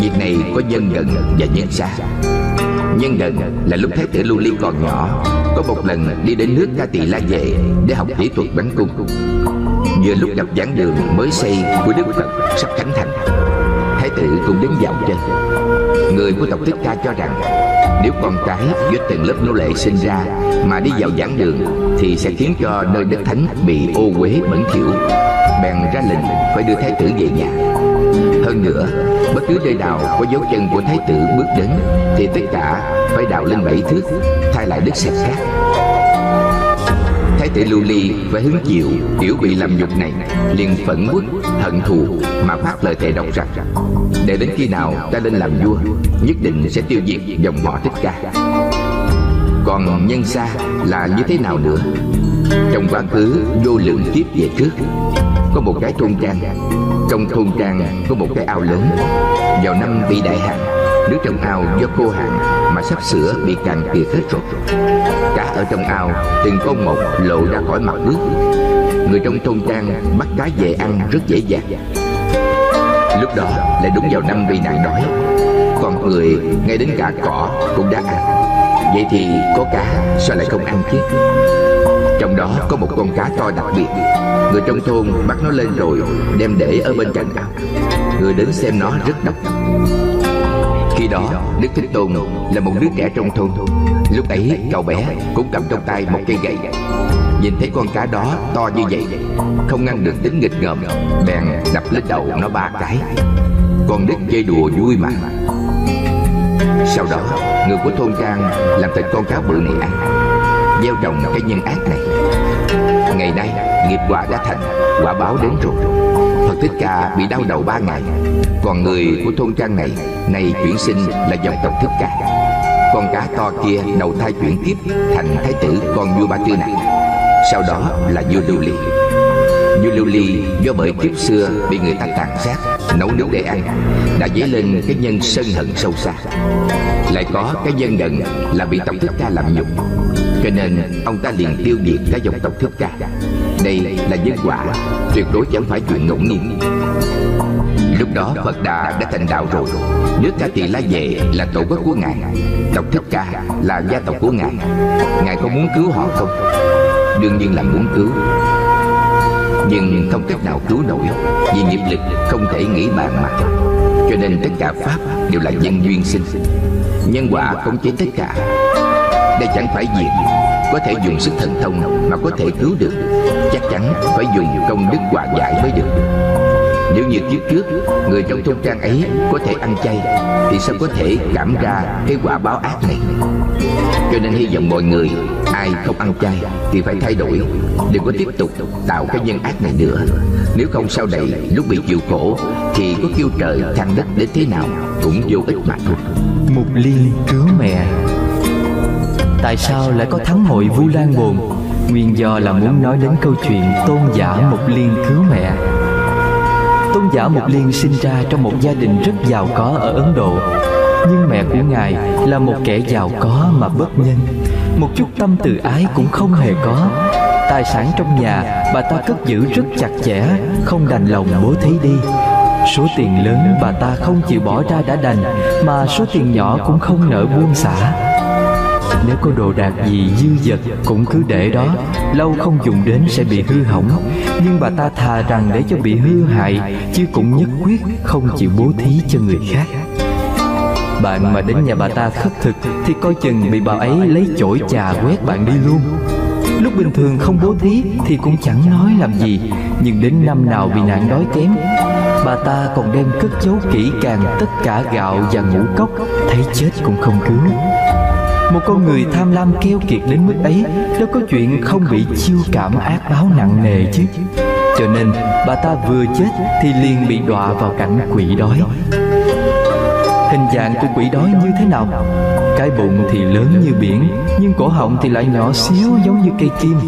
Việc này có nhân gần và nhân xa. Nhân gần là lúc Thái tử Lưu Ly còn nhỏ, Có một lần đi đến nước Ca Tỳ La về Để học kỹ thuật bắn cung. Vừa lúc gặp giảng đường mới xây của Đức Phật sắp khánh thành tự tử cũng đến dạo chân. Người của tộc Thích Ca cho rằng, Nếu con cái do từng lớp nô lệ sinh ra Mà đi vào giảng đường Thì sẽ khiến cho nơi đất thánh bị ô uế, bẩn thỉu. Bèn ra lệnh phải đưa Thái tử về nhà. Hơn nữa, Bất cứ nơi nào có dấu chân của Thái tử bước đến Thì tất cả phải đào lên bảy thước, Thay lại đất sạch khác. Thái tử Lưu Ly phải hứng chịu kiểu bị làm nhục này, liền phẫn uất, hận thù mà phát lời thề độc rằng, để đến khi nào ta lên làm vua, nhất định sẽ tiêu diệt dòng họ thích ca. Còn nhân xa là như thế nào nữa? Trong quá khứ, vô lượng kiếp về trước, có một cái thôn trang. Trong thôn trang có một cái ao lớn. Vào năm bị đại hạn nước trong ao do khô hạn mà sắp sửa bị cạn kiệt hết rồi ở trong ao từng con một lộ ra khỏi mặt nước. Người trong thôn trang bắt cá về ăn rất dễ dàng. Lúc đó lại đúng vào năm bị nạn đói còn người ngay đến cả cỏ cũng đã ăn, vậy thì có cá sao lại không ăn chứ? Trong đó có một con cá to đặc biệt. Người trong thôn bắt nó lên rồi, đem để ở bên cạnh ao. Người đến xem nó rất độc. Khi đó, Đức Thích Tôn là một đứa trẻ trong thôn. Lúc ấy, cậu bé cũng cầm trong tay một cây gậy. Nhìn thấy con cá đó to như vậy, Không ngăn được tính nghịch ngợm, Bèn đập lên đầu nó ba cái. Con nít chơi đùa vui mà. Sau đó, Người của thôn trang làm thịt con cá bự này ăn Gieo trồng cái nhân ác này. Ngày nay, nghiệp quả đã thành, Quả báo đến rồi. Phật Thích Ca bị đau đầu ba ngày. Còn người của thôn trang này Này chuyển sinh là dòng tộc Thích Ca. Con cá to kia đầu thai chuyển tiếp Thành thái tử con vua Ba Tư này. Sau đó là vua Lưu Ly. Vua Lưu Ly do bởi kiếp xưa Bị người ta tàn sát, Nấu nước để ăn, Đã dấy lên cái nhân sân hận sâu xa. Lại có cái nhân gần Là bị tộc Thích Ca làm nhục Cho nên ông ta liền tiêu diệt cả dòng tộc Thích Ca. Đây là nhân quả Tuyệt đối chẳng phải chuyện ngẫu nhiên. Lúc đó Phật Đà đã thành đạo rồi. Nước Ca Tỳ La Vệ là tổ quốc của Ngài. Tộc Thích Ca là gia tộc của Ngài. Ngài có muốn cứu họ không? Đương nhiên là muốn cứu. Nhưng không cách nào cứu nổi, Vì nghiệp lực không thể nghĩ bàn mà Cho nên tất cả Pháp đều là nhân duyên sinh. Nhân quả không chế tất cả Đây chẳng phải việc Có thể dùng sức thần thông Mà có thể cứu được. Chắc chắn phải dùng công đức hòa giải mới được nếu như kiếp trước Người trong thôn trang ấy có thể ăn chay Thì sao có thể cảm ra cái quả báo ác này? Cho nên hy vọng mọi người Ai không ăn chay thì phải thay đổi Đừng có tiếp tục tạo cái nhân ác này nữa. Nếu không sau này lúc bị chịu khổ Thì có kêu trời thăng đất đến thế nào Cũng vô ích mà thôi. Mục liên cứu mẹ. Tại sao lại có thắng hội Vu Lan Bồn? Nguyên do là muốn nói đến câu chuyện tôn giả Mục Liên cứu mẹ Tôn giả Mục Liên sinh ra trong một gia đình rất giàu có ở Ấn Độ. Nhưng mẹ của ngài là một kẻ giàu có mà bất nhân. Một chút tâm từ ái cũng không hề có. Tài sản trong nhà bà ta cất giữ rất chặt chẽ, Không đành lòng bố thí đi. Số tiền lớn bà ta không chịu bỏ ra đã đành, Mà số tiền nhỏ cũng không nỡ buông xả. Nếu có đồ đạc gì dư dật cũng cứ để đó. Lâu không dùng đến sẽ bị hư hỏng. Nhưng bà ta thà rằng để cho bị hư hại, Chứ cũng nhất quyết không chịu bố thí cho người khác. Bạn mà đến nhà bà ta khất thực, Thì coi chừng bị bà ấy lấy chổi chà quét bạn đi luôn. Lúc bình thường không bố thí, Thì cũng chẳng nói làm gì. Nhưng đến năm nào bị nạn đói kém, Bà ta còn đem cất giấu kỹ càng Tất cả gạo và ngũ cốc. Thấy chết cũng không cứu một con người tham lam keo kiệt đến mức ấy, Đâu có chuyện không bị chiêu cảm ác báo nặng nề chứ. Cho nên, bà ta vừa chết Thì liền bị đọa vào cảnh quỷ đói. Hình dạng của quỷ đói như thế nào? Cái bụng thì lớn như biển, Nhưng cổ họng thì lại nhỏ xíu giống như cây kim.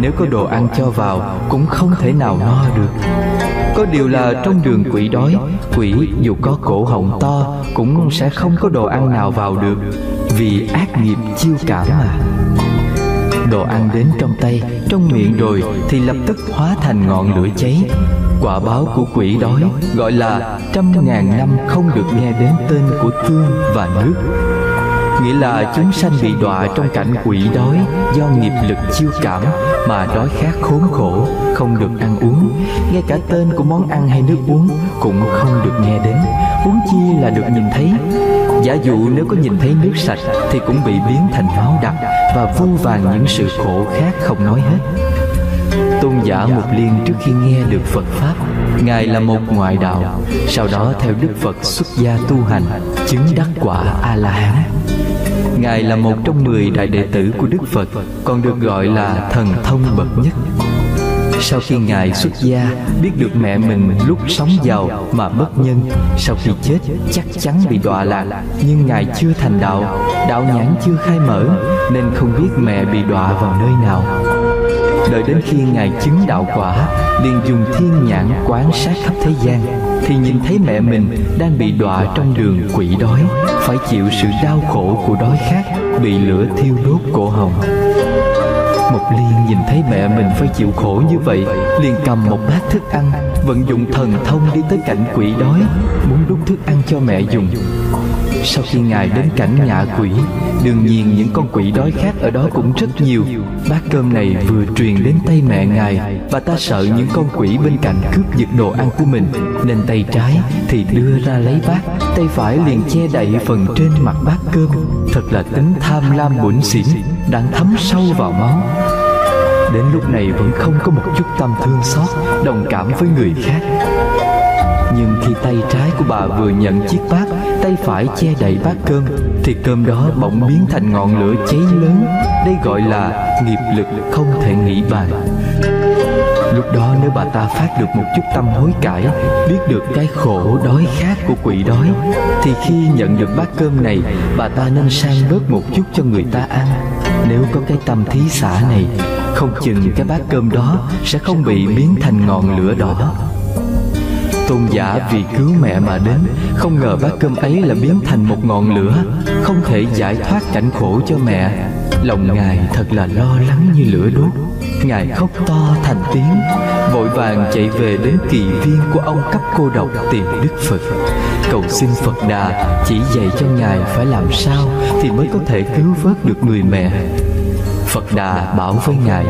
Nếu có đồ ăn cho vào, Cũng không thể nào no được. Có điều là trong đường quỷ đói, Quỷ dù có cổ họng to, Cũng sẽ không có đồ ăn nào vào được. Vì ác nghiệp chiêu cảm mà. Đồ ăn đến trong tay, trong miệng rồi Thì lập tức hóa thành ngọn lửa cháy. Quả báo của quỷ đói gọi là trăm ngàn năm không được nghe đến tên của tương và nước. Nghĩa là chúng sanh bị đọa trong cảnh quỷ đói Do nghiệp lực chiêu cảm Mà đói khát khốn khổ Không được ăn uống. Ngay cả tên của món ăn hay nước uống Cũng không được nghe đến. Huống chi là được nhìn thấy. Giả dụ nếu có nhìn thấy nước sạch Thì cũng bị biến thành máu đặc Và vô vàng những sự khổ khác không nói hết. Tôn giả Mục Liên trước khi nghe được Phật Pháp, Ngài là một ngoại đạo, Sau đó theo Đức Phật xuất gia tu hành, Chứng đắc quả A-la-hán. Ngài là một trong mười đại đệ tử của Đức Phật, Còn được gọi là thần thông bậc nhất sau khi Ngài xuất gia, Biết được mẹ mình lúc sống giàu mà bất nhân, Sau khi chết chắc chắn bị đọa lạc. Nhưng Ngài chưa thành đạo Đạo nhãn chưa khai mở, Nên không biết mẹ bị đọa vào nơi nào. Đợi đến khi Ngài chứng đạo quả, liền dùng thiên nhãn quán sát khắp thế gian, Thì nhìn thấy mẹ mình đang bị đọa trong đường quỷ đói, Phải chịu sự đau khổ của đói khát, Bị lửa thiêu đốt cổ họng. Mộc Liên nhìn thấy mẹ mình phải chịu khổ như vậy, Liền cầm một bát thức ăn, Vận dụng thần thông đi tới cảnh quỷ đói, Muốn đút thức ăn cho mẹ dùng. Sau khi Ngài đến cảnh nhà quỷ Đương nhiên, những con quỷ đói khác ở đó cũng rất nhiều. Bát cơm này vừa truyền đến tay mẹ Ngài, và ta sợ những con quỷ bên cạnh cướp giật đồ ăn của mình. Nên tay trái thì đưa ra lấy bát, Tay phải liền che đậy phần trên mặt bát cơm. Thật là tính tham lam bủn xỉn, Đang thấm sâu vào máu. Đến lúc này vẫn không có một chút tâm thương xót, Đồng cảm với người khác. Nhưng khi tay trái của bà vừa nhận chiếc bát, Tay phải che đậy bát cơm, Thì cơm đó bỗng biến thành ngọn lửa cháy lớn. Đây gọi là nghiệp lực không thể nghĩ bàn. Lúc đó nếu bà ta phát được một chút tâm hối cải, Biết được cái khổ đói khát của quỷ đói, Thì khi nhận được bát cơm này, Bà ta nên sang bớt một chút cho người ta ăn. Nếu có cái tâm thí xả này, Không chừng cái bát cơm đó Sẽ không bị biến thành ngọn lửa đỏ. Tôn giả vì cứu mẹ mà đến. Không ngờ bát cơm ấy là biến thành một ngọn lửa Không thể giải thoát cảnh khổ cho mẹ. Lòng Ngài thật là lo lắng như lửa đốt. Ngài khóc to thành tiếng. Vội vàng chạy về đến kỳ viên của ông cấp cô độc tìm Đức Phật. Cầu xin Phật Đà chỉ dạy cho Ngài phải làm sao Thì mới có thể cứu vớt được người mẹ. Phật Đà bảo với Ngài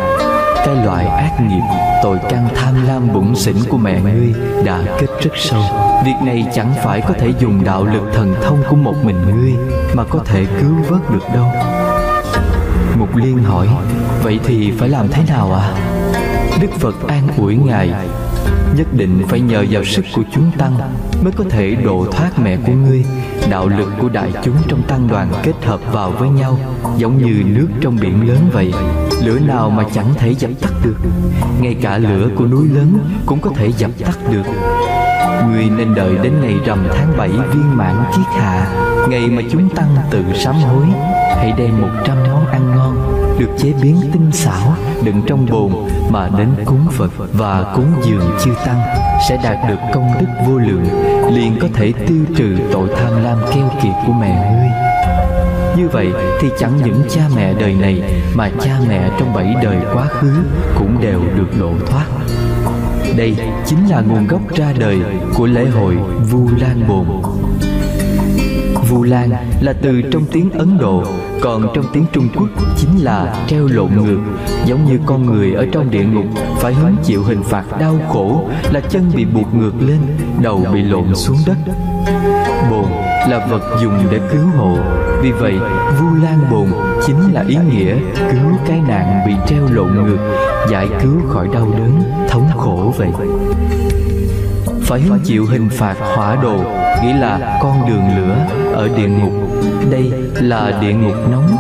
Cái loại ác nghiệp Tội căn tham lam bụng xỉn của mẹ ngươi Đã kết rất sâu Việc này chẳng phải có thể dùng đạo lực thần thông của một mình ngươi Mà có thể cứu vớt được đâu Mục Liên hỏi, Vậy thì phải làm thế nào ạ? À? Đức Phật an ủi Ngài Nhất định phải nhờ vào sức của chúng tăng Mới có thể độ thoát mẹ của ngươi. Đạo lực của đại chúng trong tăng đoàn kết hợp vào với nhau, Giống như nước trong biển lớn vậy. Lửa nào mà chẳng thể dập tắt được, Ngay cả lửa của núi lớn cũng có thể dập tắt được. Người nên đợi đến ngày rằm tháng 7 viên mãn kiết hạ, Ngày mà chúng tăng tự sám hối. Hãy đem một trăm món ăn ngon được chế biến tinh xảo, Đựng trong bồn Mà đến cúng Phật Và cúng dường chư tăng Sẽ đạt được công đức vô lượng, Liền có thể tiêu trừ tội tham lam keo kiệt của mẹ ngươi. Như vậy thì chẳng những cha mẹ đời này Mà cha mẹ trong bảy đời quá khứ Cũng đều được độ thoát. Đây chính là nguồn gốc ra đời của lễ hội Vu Lan Bồn. Vu Lan là từ trong tiếng Ấn Độ Còn trong tiếng Trung Quốc chính là treo lộn ngược Giống như con người ở trong địa ngục Phải hứng chịu hình phạt đau khổ Là chân bị buộc ngược lên Đầu bị lộn xuống đất. Bồn là vật dùng để cứu hộ Vì vậy Vu Lan Bồn chính là ý nghĩa Cứu cái nạn bị treo lộn ngược Giải cứu khỏi đau đớn, thống khổ vậy phải hứng chịu hình phạt hỏa đồ nghĩa là con đường lửa ở địa ngục. Đây là địa ngục nóng.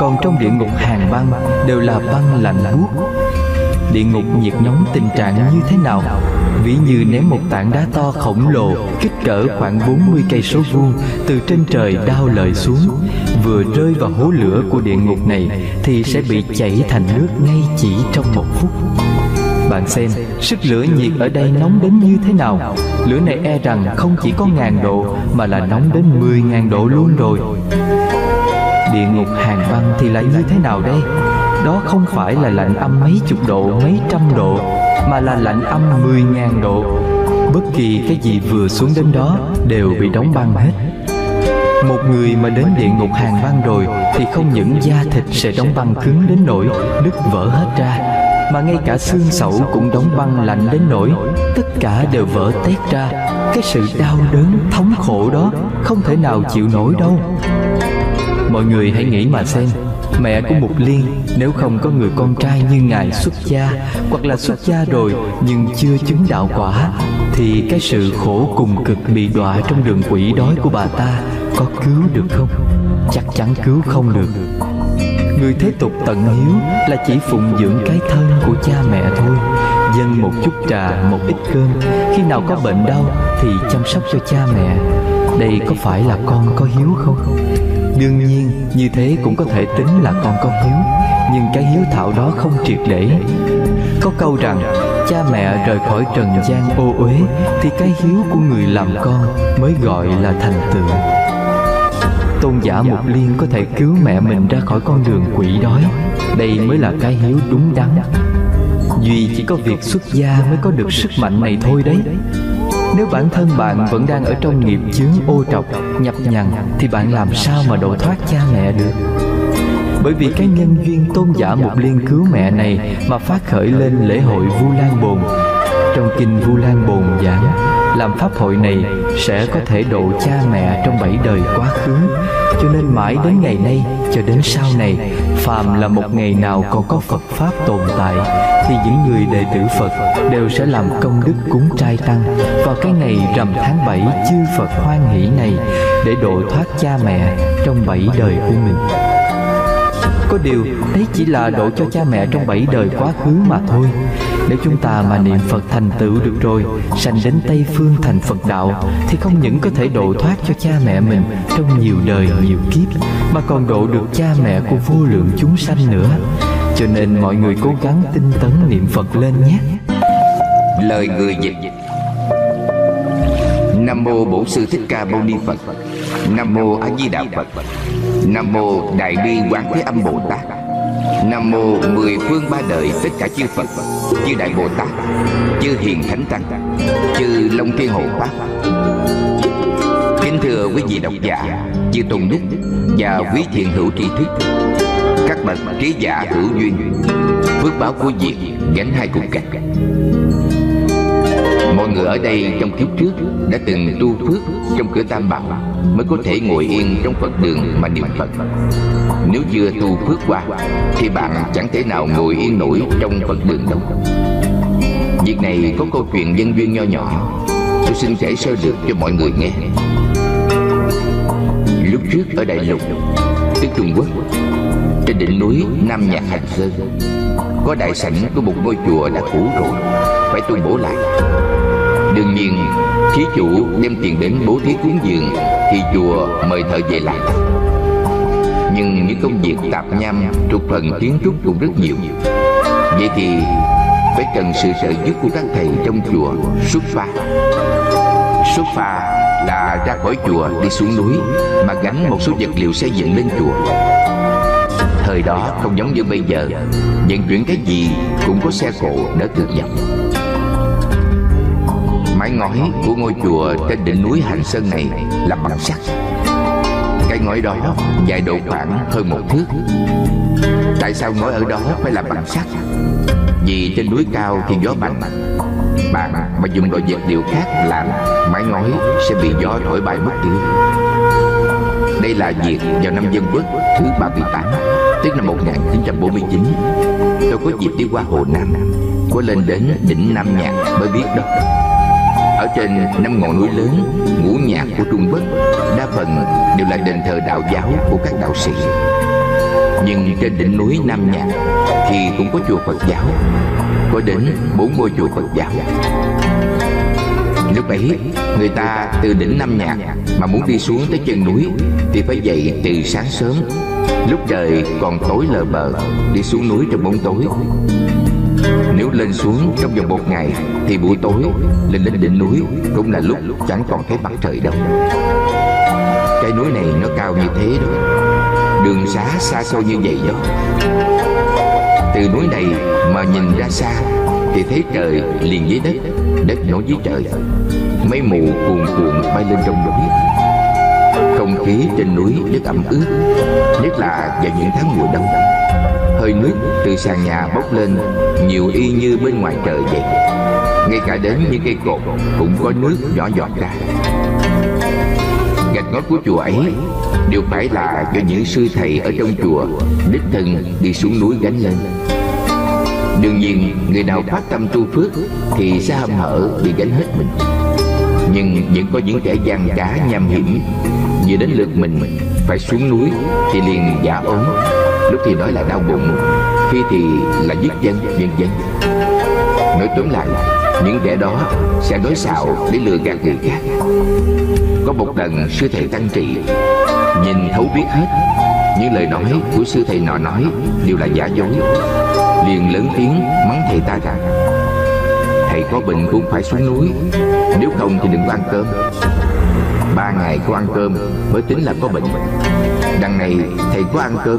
Còn trong địa ngục hàng băng đều là băng lạnh buốt. Địa ngục nhiệt nóng tình trạng như thế nào? Ví như ném một tảng đá to khổng lồ kích cỡ khoảng 40 cây số vuông từ trên trời đao lợi xuống, vừa rơi vào hố lửa của địa ngục này thì sẽ bị chảy thành nước ngay chỉ trong một phút bạn xem sức lửa nhiệt ở đây nóng đến như thế nào? Lửa này e rằng không chỉ có ngàn độ Mà là nóng đến mười ngàn độ luôn rồi. Địa ngục hàng băng thì lại như thế nào đây? Đó không phải là lạnh âm mấy chục độ, mấy trăm độ Mà là lạnh âm mười ngàn độ. Bất kỳ cái gì vừa xuống đến đó Đều bị đóng băng hết. Một người mà đến địa ngục hàng băng rồi Thì không những da thịt sẽ đóng băng cứng đến nỗi Đứt vỡ hết ra mà ngay cả xương sẩu cũng đóng băng lạnh đến nỗi tất cả đều vỡ tét ra. Cái sự đau đớn, thống khổ đó không thể nào chịu nổi đâu. Mọi người hãy nghĩ mà xem, mẹ của mục liên nếu không có người con trai như ngài xuất gia hoặc là xuất gia rồi nhưng chưa chứng đạo quả, thì cái sự khổ cùng cực bị đọa trong đường quỷ đói của bà ta có cứu được không? Chắc chắn cứu không được. Người thế tục tận hiếu là chỉ phụng dưỡng cái thân của cha mẹ thôi. Dâng một chút trà, một ít cơm. Khi nào có bệnh đau thì chăm sóc cho cha mẹ. Đây có phải là con có hiếu không? Đương nhiên như thế cũng có thể tính là con có hiếu Nhưng cái hiếu thảo đó không triệt để. Có câu rằng cha mẹ rời khỏi trần gian ô uế Thì cái hiếu của người làm con mới gọi là thành tựu. Tôn giả Mục Liên có thể cứu mẹ mình ra khỏi con đường quỷ đói. Đây mới là cái hiếu đúng đắn. Duy chỉ có việc xuất gia mới có được sức mạnh này thôi đấy. Nếu bản thân bạn vẫn đang ở trong nghiệp chướng ô trọc, nhập nhằn Thì bạn làm sao mà độ thoát cha mẹ được? Bởi vì cái nhân duyên tôn giả Mục Liên cứu mẹ này Mà phát khởi lên lễ hội Vu Lan Bồn. Trong kinh Vu Lan Bồn giảng làm pháp hội này sẽ có thể độ cha mẹ trong bảy đời quá khứ. Cho nên mãi đến ngày nay cho đến sau này, phàm là một ngày nào còn có phật pháp tồn tại, thì những người đệ tử phật đều sẽ làm công đức cúng trai tăng. Vào cái ngày rằm tháng bảy, chư phật hoan hỷ này để độ thoát cha mẹ trong bảy đời của mình. Có điều đấy chỉ là độ cho cha mẹ trong bảy đời quá khứ mà thôi. Nếu chúng ta mà niệm Phật thành tựu được rồi, Sanh đến Tây Phương thành Phật đạo, Thì không những có thể độ thoát cho cha mẹ mình Trong nhiều đời, nhiều kiếp, Mà còn độ được cha mẹ của vô lượng chúng sanh nữa Cho nên mọi người cố gắng tinh tấn niệm Phật lên nhé Lời người dịch Nam mô Bổn sư Thích Ca Mâu Ni Phật. Nam mô A Di Đà Phật. Nam mô Đại bi Quán Thế Âm Bồ Tát. Nam mô mười phương ba đời tất cả chư Phật, chư Đại Bồ Tát, chư Hiền Thánh Tăng, chư Long Thiên Hộ Pháp. Kính thưa quý vị độc giả, chư tôn đức và quý thiền hữu tri thức, các bậc trí giả hữu duyên, phước báo của việc gánh hai cùng gạch. Mọi người ở đây trong kiếp trước đã từng tu phước trong cửa Tam Bảo mới có thể ngồi yên trong Phật đường mà niệm Phật. Nếu chưa tu phước qua, thì bạn chẳng thể nào ngồi yên nổi trong Phật đường đâu. Việc này có câu chuyện nhân duyên nho nhỏ Tôi xin kể sơ được cho mọi người nghe Lúc trước ở Đại Lục, Tức Trung Quốc, Trên đỉnh núi Nam Nhạc Hành Sơn, Có đại sảnh của một ngôi chùa đã cũ rồi, Phải tu bổ lại Đương nhiên Thí chủ đem tiền đến bố thí cúng dường, Thì chùa mời thợ về làm Nhưng những công việc tạp nham Trục phần kiến trúc cũng rất nhiều. Vậy thì Phải cần sự trợ giúp của các thầy trong chùa Xuất pha. Xuất pha là ra khỏi chùa đi xuống núi Mà gánh một số vật liệu xây dựng lên chùa. Thời đó không giống như bây giờ, Vận chuyển cái gì cũng có xe cộ đỡ cực nhập mái ngói của ngôi chùa trên đỉnh núi Hành Sơn này là bằng sắt. Cái ngói đó dài độ khoảng hơn một thước. Tại sao ngói ở đó phải làm bằng sắt? Vì trên núi cao thì gió mạnh. Bạn mà dùng loại vật liệu khác làm Mái ngói sẽ bị gió thổi bay mất tiêu Đây là việc vào năm dân quốc thứ 38 Tức năm 1949 Tôi có dịp đi qua Hồ Nam, Có lên đến đỉnh Nam Nhạc mới biết đó ở trên năm ngọn núi lớn, ngũ nhạc của Trung Quốc, đa phần đều là đền thờ đạo giáo của các đạo sĩ. Nhưng trên đỉnh núi Nam Nhạc thì cũng có chùa Phật giáo, có đến bốn ngôi chùa Phật giáo. Lúc ấy, người ta từ đỉnh Nam Nhạc mà muốn đi xuống tới chân núi thì phải dậy từ sáng sớm. Lúc trời còn tối lờ bờ, đi xuống núi trong bóng tối nếu lên xuống trong vòng một ngày Thì buổi tối lên đến đỉnh núi Cũng là lúc chẳng còn thấy mặt trời đâu. Cái núi này nó cao như thế đó Đường xá xa xôi như vậy đó. Từ núi này mà nhìn ra xa Thì thấy trời liền với đất Đất nối với trời. Mấy mù cuồn cuộn bay lên trong núi. Không khí trên núi rất ẩm ướt, Nhất là vào những tháng mùa đông. Hơi nước từ sàn nhà bốc lên nhiều y như bên ngoài trời vậy. Ngay cả đến những cây cột Cũng có nước nhỏ giọt ra. Gạch ngói của chùa ấy Đều phải là cho những sư thầy ở trong chùa, Đích thân đi xuống núi gánh lên. Đương nhiên, người nào phát tâm tu phước Thì sẽ hâm hở bị gánh hết mình. Nhưng vẫn có những kẻ gian cá nham hiểm Vừa đến lượt mình phải xuống núi Thì liền giả ốm, Lúc thì nói là đau bụng. Khi thì là giết dân, nhân dân. Nói tóm lại, Những kẻ đó sẽ nói xạo để lừa gạt người khác. Có một lần, sư thầy tăng trị Nhìn thấu biết hết Những lời nói của sư thầy nọ nói Đều là giả dối. Liền lớn tiếng mắng thầy ta rằng, Thầy có bệnh cũng phải xuống núi, Nếu không thì đừng có ăn cơm. Ba ngày có ăn cơm mới tính là có bệnh. Đằng này thầy có ăn cơm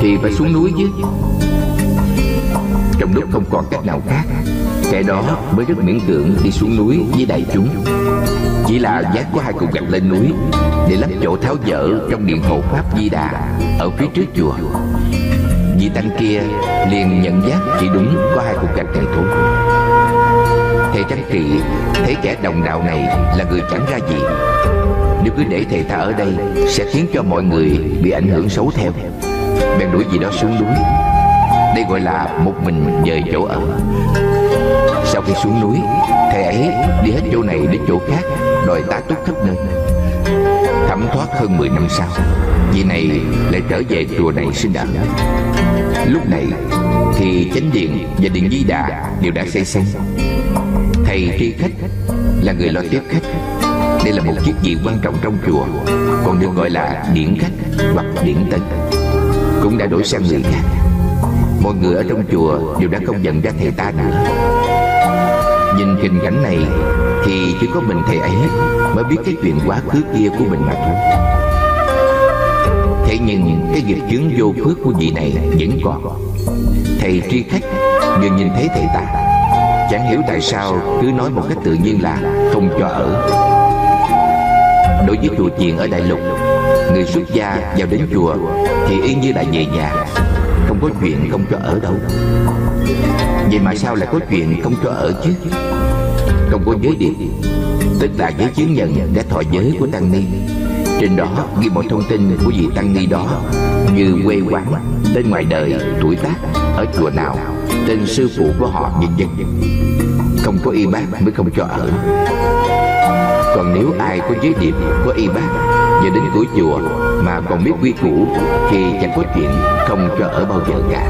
Thì phải xuống núi chứ. Trong lúc không còn cách nào khác, Kẻ đó mới rất miễn cưỡng đi xuống núi với đại chúng. Chỉ là dắt có hai cục gạch lên núi Để lắp chỗ tháo dỡ trong điện hộ Pháp Di Đà Ở phía trước chùa. Vị tăng kia liền nhận giác chỉ đúng có hai cục gạch này thôi. Thầy trang Trị thấy kẻ đồng đạo này là người chẳng ra gì. Nếu cứ để thầy ta ở đây Sẽ khiến cho mọi người bị ảnh hưởng xấu theo. Bèn đuổi gì đó xuống núi. Đây gọi là một mình về chỗ ở. Sau khi xuống núi, Thầy ấy đi hết chỗ này đến chỗ khác, Đòi tá túc khắp nơi. Thẩm thoát hơn 10 năm sau, Vị này lại trở về chùa này sinh ẩn Lúc này thì chánh điện và điện di đà đều đã xây xong. Thầy tri khách là người lo tiếp khách. Đây là một chiếc vị quan trọng trong chùa, Còn được gọi là điển khách hoặc điển tân Cũng đã đổi sang người khác. Mọi người ở trong chùa đều đã không nhận ra thầy ta nữa Nhìn hình cảnh này Thì chỉ có mình thầy ấy Mới biết cái chuyện quá khứ kia của mình mà thôi. Thế nhưng cái nghiệp chướng vô phước của vị này vẫn còn. Thầy tri khách vừa nhìn thấy thầy ta, Chẳng hiểu tại sao cứ nói một cách tự nhiên là không cho ở. Đối với chùa chiền ở Đại Lục, Người xuất gia vào đến chùa Thì y như là về nhà có chuyện không cho ở đâu. Vậy mà sao lại có chuyện không cho ở chứ? Không có giới điệp Tức là giới chứng nhận đã thọ giới của Tăng Ni. Trên đó ghi mọi thông tin của vị Tăng Ni đó Như quê quán, tên ngoài đời, tuổi tác Ở chùa nào, tên sư phụ của họ nhân dân Không có y bác mới không cho ở. Còn nếu ai có giới điệp, có y bác Và đến cửa chùa mà còn biết quy củ Thì chẳng có chuyện không cho ở bao giờ cả.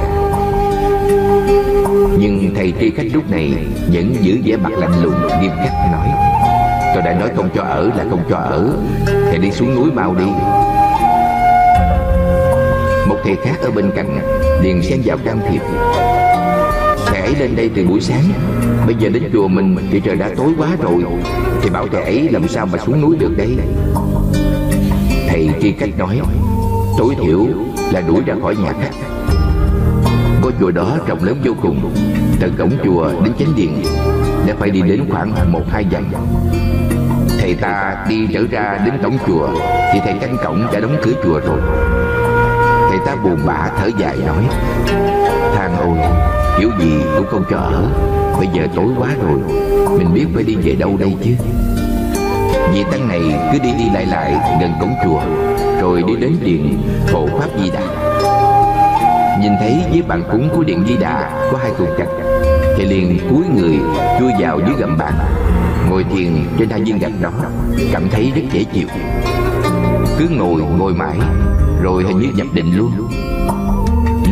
Nhưng thầy tri khách lúc này vẫn giữ vẻ mặt lạnh lùng, nghiêm khắc nói, Tôi đã nói không cho ở là không cho ở, Thầy đi xuống núi mau đi. Một thầy khác ở bên cạnh liền xen vào can thiệp, Thầy ấy lên đây từ buổi sáng, Bây giờ đến chùa mình thì trời đã tối quá rồi Thì bảo thầy ấy làm sao mà xuống núi được đây? Này chi cách nói, Tối thiểu là đuổi ra khỏi nhà khách. Có chùa đó rộng lớn vô cùng Từ cổng chùa đến chánh điện, Đã phải đi đến khoảng một hai dặm. Thầy ta đi trở ra đến cổng chùa, Thì thầy canh cổng đã đóng cửa chùa rồi. Thầy ta buồn bã thở dài nói Thang ôi, Kiểu gì cũng không cho ở, Bây giờ tối quá rồi, Mình biết phải đi về đâu đây chứ? Vị tăng này cứ đi đi lại lại gần cổng chùa, Rồi đi đến điện hộ Pháp Di Đà. Nhìn thấy dưới bàn cúng của điện Di Đà có hai cục gạch Thì liền cúi người chui vào dưới gầm bàn, Ngồi thiền trên hai viên gạch đó, Cảm thấy rất dễ chịu. Cứ ngồi ngồi mãi, Rồi hình như nhập định luôn.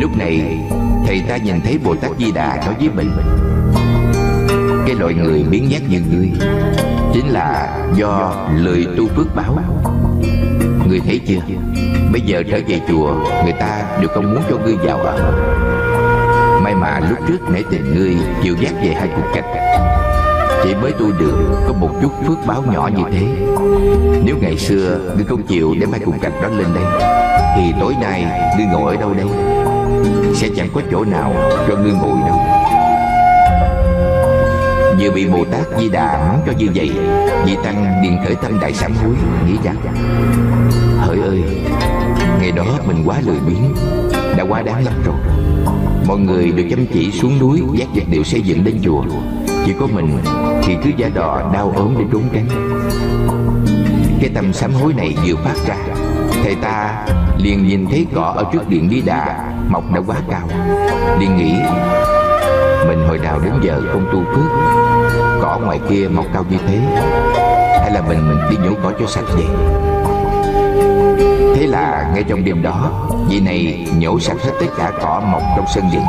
Lúc này, Thầy ta nhìn thấy Bồ Tát Di Đà nói với mình, Cái loại người biến nhát như ngươi Chính là do lời tu phước báo. Người thấy chưa? Bây giờ trở về chùa, Người ta đều không muốn cho ngươi vào ở May mà lúc trước nể tình ngươi Chịu dắt về hai cuộc cách. Chỉ mới tu được Có một chút phước báo nhỏ như thế. Nếu ngày xưa Ngươi không chịu để hai cùng cạch đó lên đây, Thì tối nay Ngươi ngồi ở đâu đây? Sẽ chẳng có chỗ nào cho ngươi ngồi đâu. Vừa bị Bồ Tát Di Đà mắng cho như vậy Vị Tăng liền khởi tâm đại sám hối, Nghĩ rằng, Hỡi ơi, Ngày đó mình quá lười biếng, Đã quá đáng lắm rồi. Mọi người được chăm chỉ xuống núi, Giác vật liệu xây dựng đến chùa. Chỉ có mình thì cứ giả đò đau ốm để trốn tránh Cái tâm sám hối này vừa phát ra, Thầy ta liền nhìn thấy cỏ ở trước điện Di Đà Mọc đã quá cao, liền nghĩ mình hồi nào đến giờ không tu phước Cỏ ngoài kia mọc cao như thế, Hay là mình đi nhổ cỏ cho sạch vậy? Thế là ngay trong đêm đó, Vị này nhổ sạch hết tất cả cỏ mọc trong sân vườn.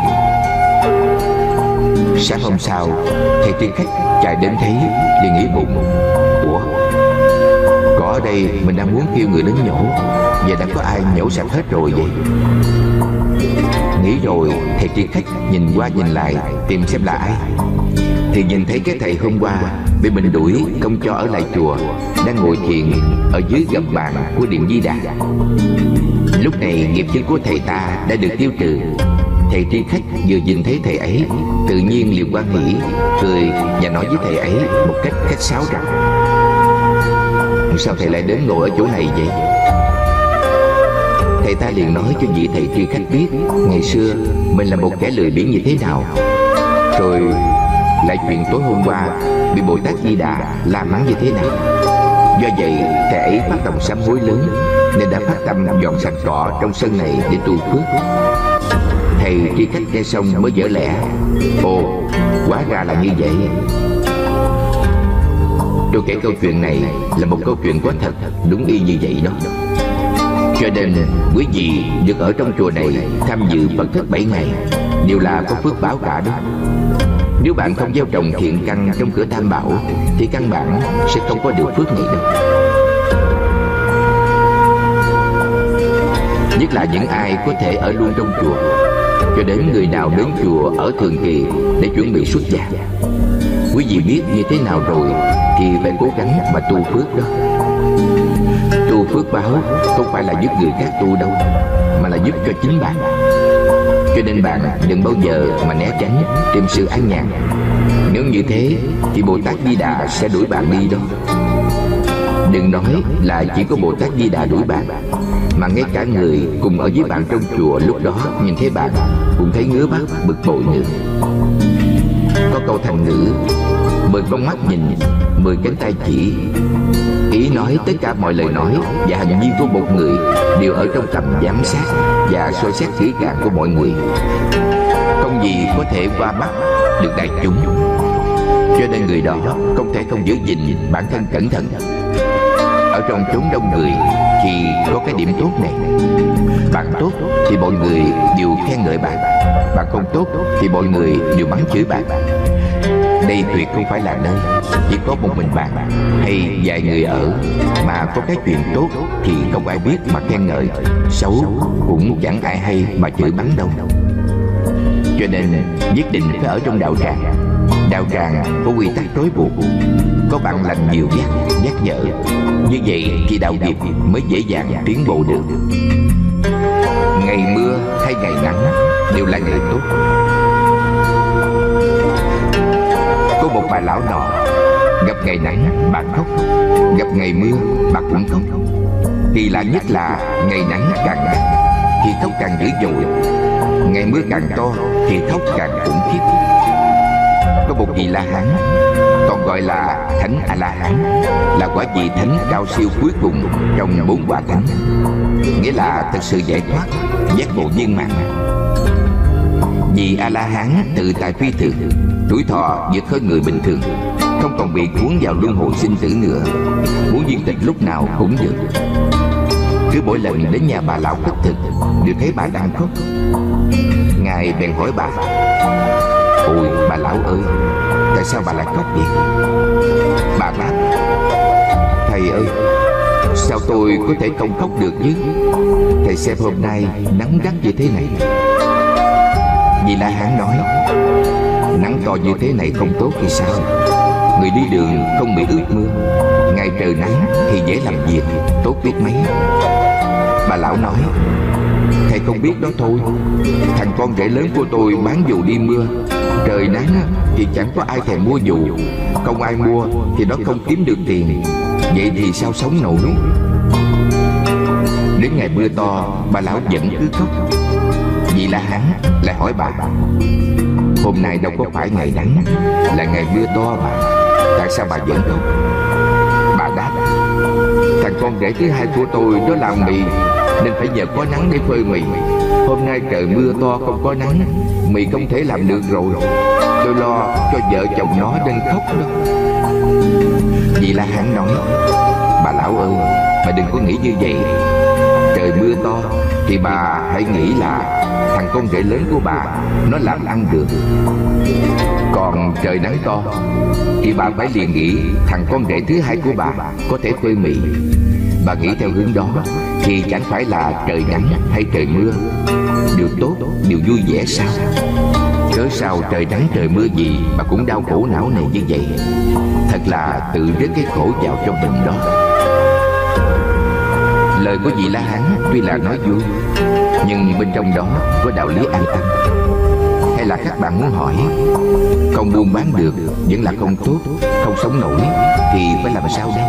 Sáng hôm sau, Thầy tiên khách chạy đến thấy, liền nghĩ bụng, Ủa, Cỏ ở đây mình đang muốn kêu người đến nhổ. Giờ đã có ai nhổ sạch hết rồi vậy? Nghĩ rồi thầy tri khách nhìn qua nhìn lại, Tìm xem là ai. Thì nhìn thấy cái thầy hôm qua Bị mình đuổi không cho ở lại chùa, Đang ngồi thiền Ở dưới gầm bàn của điện Di Đà. Lúc này nghiệp chướng của thầy ta đã được tiêu trừ. Thầy tri khách vừa nhìn thấy thầy ấy, Tự nhiên liền quan hỷ Cười và nói với thầy ấy Một cách khách sáo rằng, Sao thầy lại đến ngồi ở chỗ này vậy? Thầy ta liền nói cho vị thầy tri khách biết Ngày xưa mình là một kẻ lười biếng như thế nào. Rồi lại chuyện tối hôm qua Bị Bồ Tát Di Đà la mắng như thế nào. Do vậy thầy ấy phát tâm sám hối lớn Nên đã phát tâm dọn sạch cỏ trong sân này để tu phước. Thầy tri khách nghe xong mới dở lẽ Ồ, quá ra là như vậy. Tôi kể câu chuyện này là một câu chuyện quá thật Đúng y như vậy đó. Cho nên, quý vị được ở trong chùa này Tham dự Phật thất 7 ngày. Đều là có phước báo cả đó. Nếu bạn không gieo trồng thiện căn trong cửa tam bảo, Thì căn bản sẽ không có được phước này đâu. Nhất là những ai có thể ở luôn trong chùa, Cho đến người nào đến chùa ở thường kỳ Để chuẩn bị xuất gia. Quý vị biết như thế nào rồi, Thì phải cố gắng mà tu phước đó phước báo không phải là giúp người khác tu đâu Mà là giúp cho chính bạn. Cho nên bạn đừng bao giờ mà né tránh Tìm sự an nhàn. Nếu như thế thì Bồ Tát Di Đà sẽ đuổi bạn đi đó. Đừng nói là chỉ có Bồ Tát Di Đà đuổi bạn Mà ngay cả người cùng ở với bạn trong chùa lúc đó Nhìn thấy bạn cũng thấy ngứa mắt bực bội nữa. Có câu thành ngữ Mười con mắt nhìn, mười cánh tay chỉ nói tất cả mọi lời nói và hành vi của một người Đều ở trong tầm giám sát và soi xét kỹ càng của mọi người. Không gì có thể qua mắt được đại chúng. Cho nên người đó không thể không giữ gìn bản thân cẩn thận. Ở trong chốn đông người thì có cái điểm tốt này. Bạn tốt thì mọi người đều khen ngợi bạn. Bạn không tốt thì mọi người đều mắng chửi bạn đây tuyệt không phải là nơi. Chỉ có một mình bạn hay vài người ở Mà có cái chuyện tốt thì không ai biết mà khen ngợi. Xấu cũng chẳng ai hay mà chửi bắn đâu. Cho nên nhất định phải ở trong đạo tràng. Đạo tràng có quy tắc trói buộc. Có bạn lành nhiều nhắc, nhắc nhở. Như vậy thì đạo nghiệp mới dễ dàng tiến bộ được. Ngày mưa hay ngày nắng đều là ngày tốt. Bà lão nọ Gặp ngày nắng bà khóc. Gặp ngày mưa, bà cũng khóc. Kỳ lạ nhất là ngày nắng càng nắng Thì khóc càng dữ dội. Ngày mưa càng to, Thì khóc càng khủng khiếp. Có một vị La Hán, Còn gọi là Thánh A-La-Hán, Là quả vị thánh cao siêu cuối cùng Trong bốn quả thánh. Nghĩa là thật sự giải thoát, Giác ngộ viên mãn. Vì A-La-Hán tự tại phi thường Tuổi thọ vượt hơn người bình thường. Không còn bị cuốn vào luân hồi sinh tử nữa. Muốn viên tịch lúc nào cũng được. Cứ mỗi lần đến nhà bà lão khất thực Đều thấy bà đang khóc. Ngài bèn hỏi bà, Ôi, bà lão ơi, Tại sao bà lại khóc vậy? Bà đáp, Thầy ơi, Sao tôi có thể không khóc được chứ? Thầy xem hôm nay nắng gắt như thế này. Vì La Hán nói Nắng to như thế này không tốt thì sao? Người đi đường không bị ướt mưa. Ngày trời nắng thì dễ làm việc, Tốt biết mấy. Bà lão nói, Thầy không biết đó thôi. Thằng con rể lớn của tôi bán dù đi mưa. Trời nắng thì chẳng có ai thèm mua dù Không ai mua thì nó không kiếm được tiền. Vậy thì sao sống nổi? Đến ngày mưa to, Bà lão vẫn cứ khóc. Vì la hán lại hỏi bà, Hôm nay đâu có phải ngày nắng, Là ngày mưa to mà, Tại sao bà vẫn khóc Bà đáp, Thằng con rể thứ hai của tôi nó làm mì, Nên phải nhờ có nắng để phơi mì. Hôm nay trời mưa to không có nắng, Mì không thể làm được rồi. Tôi lo cho vợ chồng nó nên khóc đó. Vì La Hán nói, Bà lão ơi, Bà đừng có nghĩ như vậy. Trời mưa to Thì bà hãy nghĩ là Thằng con rể lớn của bà Nó làm ăn được. Còn trời nắng to Thì bà phải liền nghĩ Thằng con rể thứ hai của bà Có thể phơi mì. Bà nghĩ theo hướng đó Thì chẳng phải là trời nắng hay trời mưa. Điều tốt, điều vui vẻ sao? Cớ sao trời nắng trời mưa gì Mà cũng đau khổ não này như vậy? Thật là tự rước cái khổ vào cho mình đó. Lời của vị La Hán tuy là nói vui Nhưng bên trong đó có đạo lý an tâm. Hay là các bạn muốn hỏi Không buôn bán được Vẫn là không tốt, Không sống nổi Thì phải làm sao đây?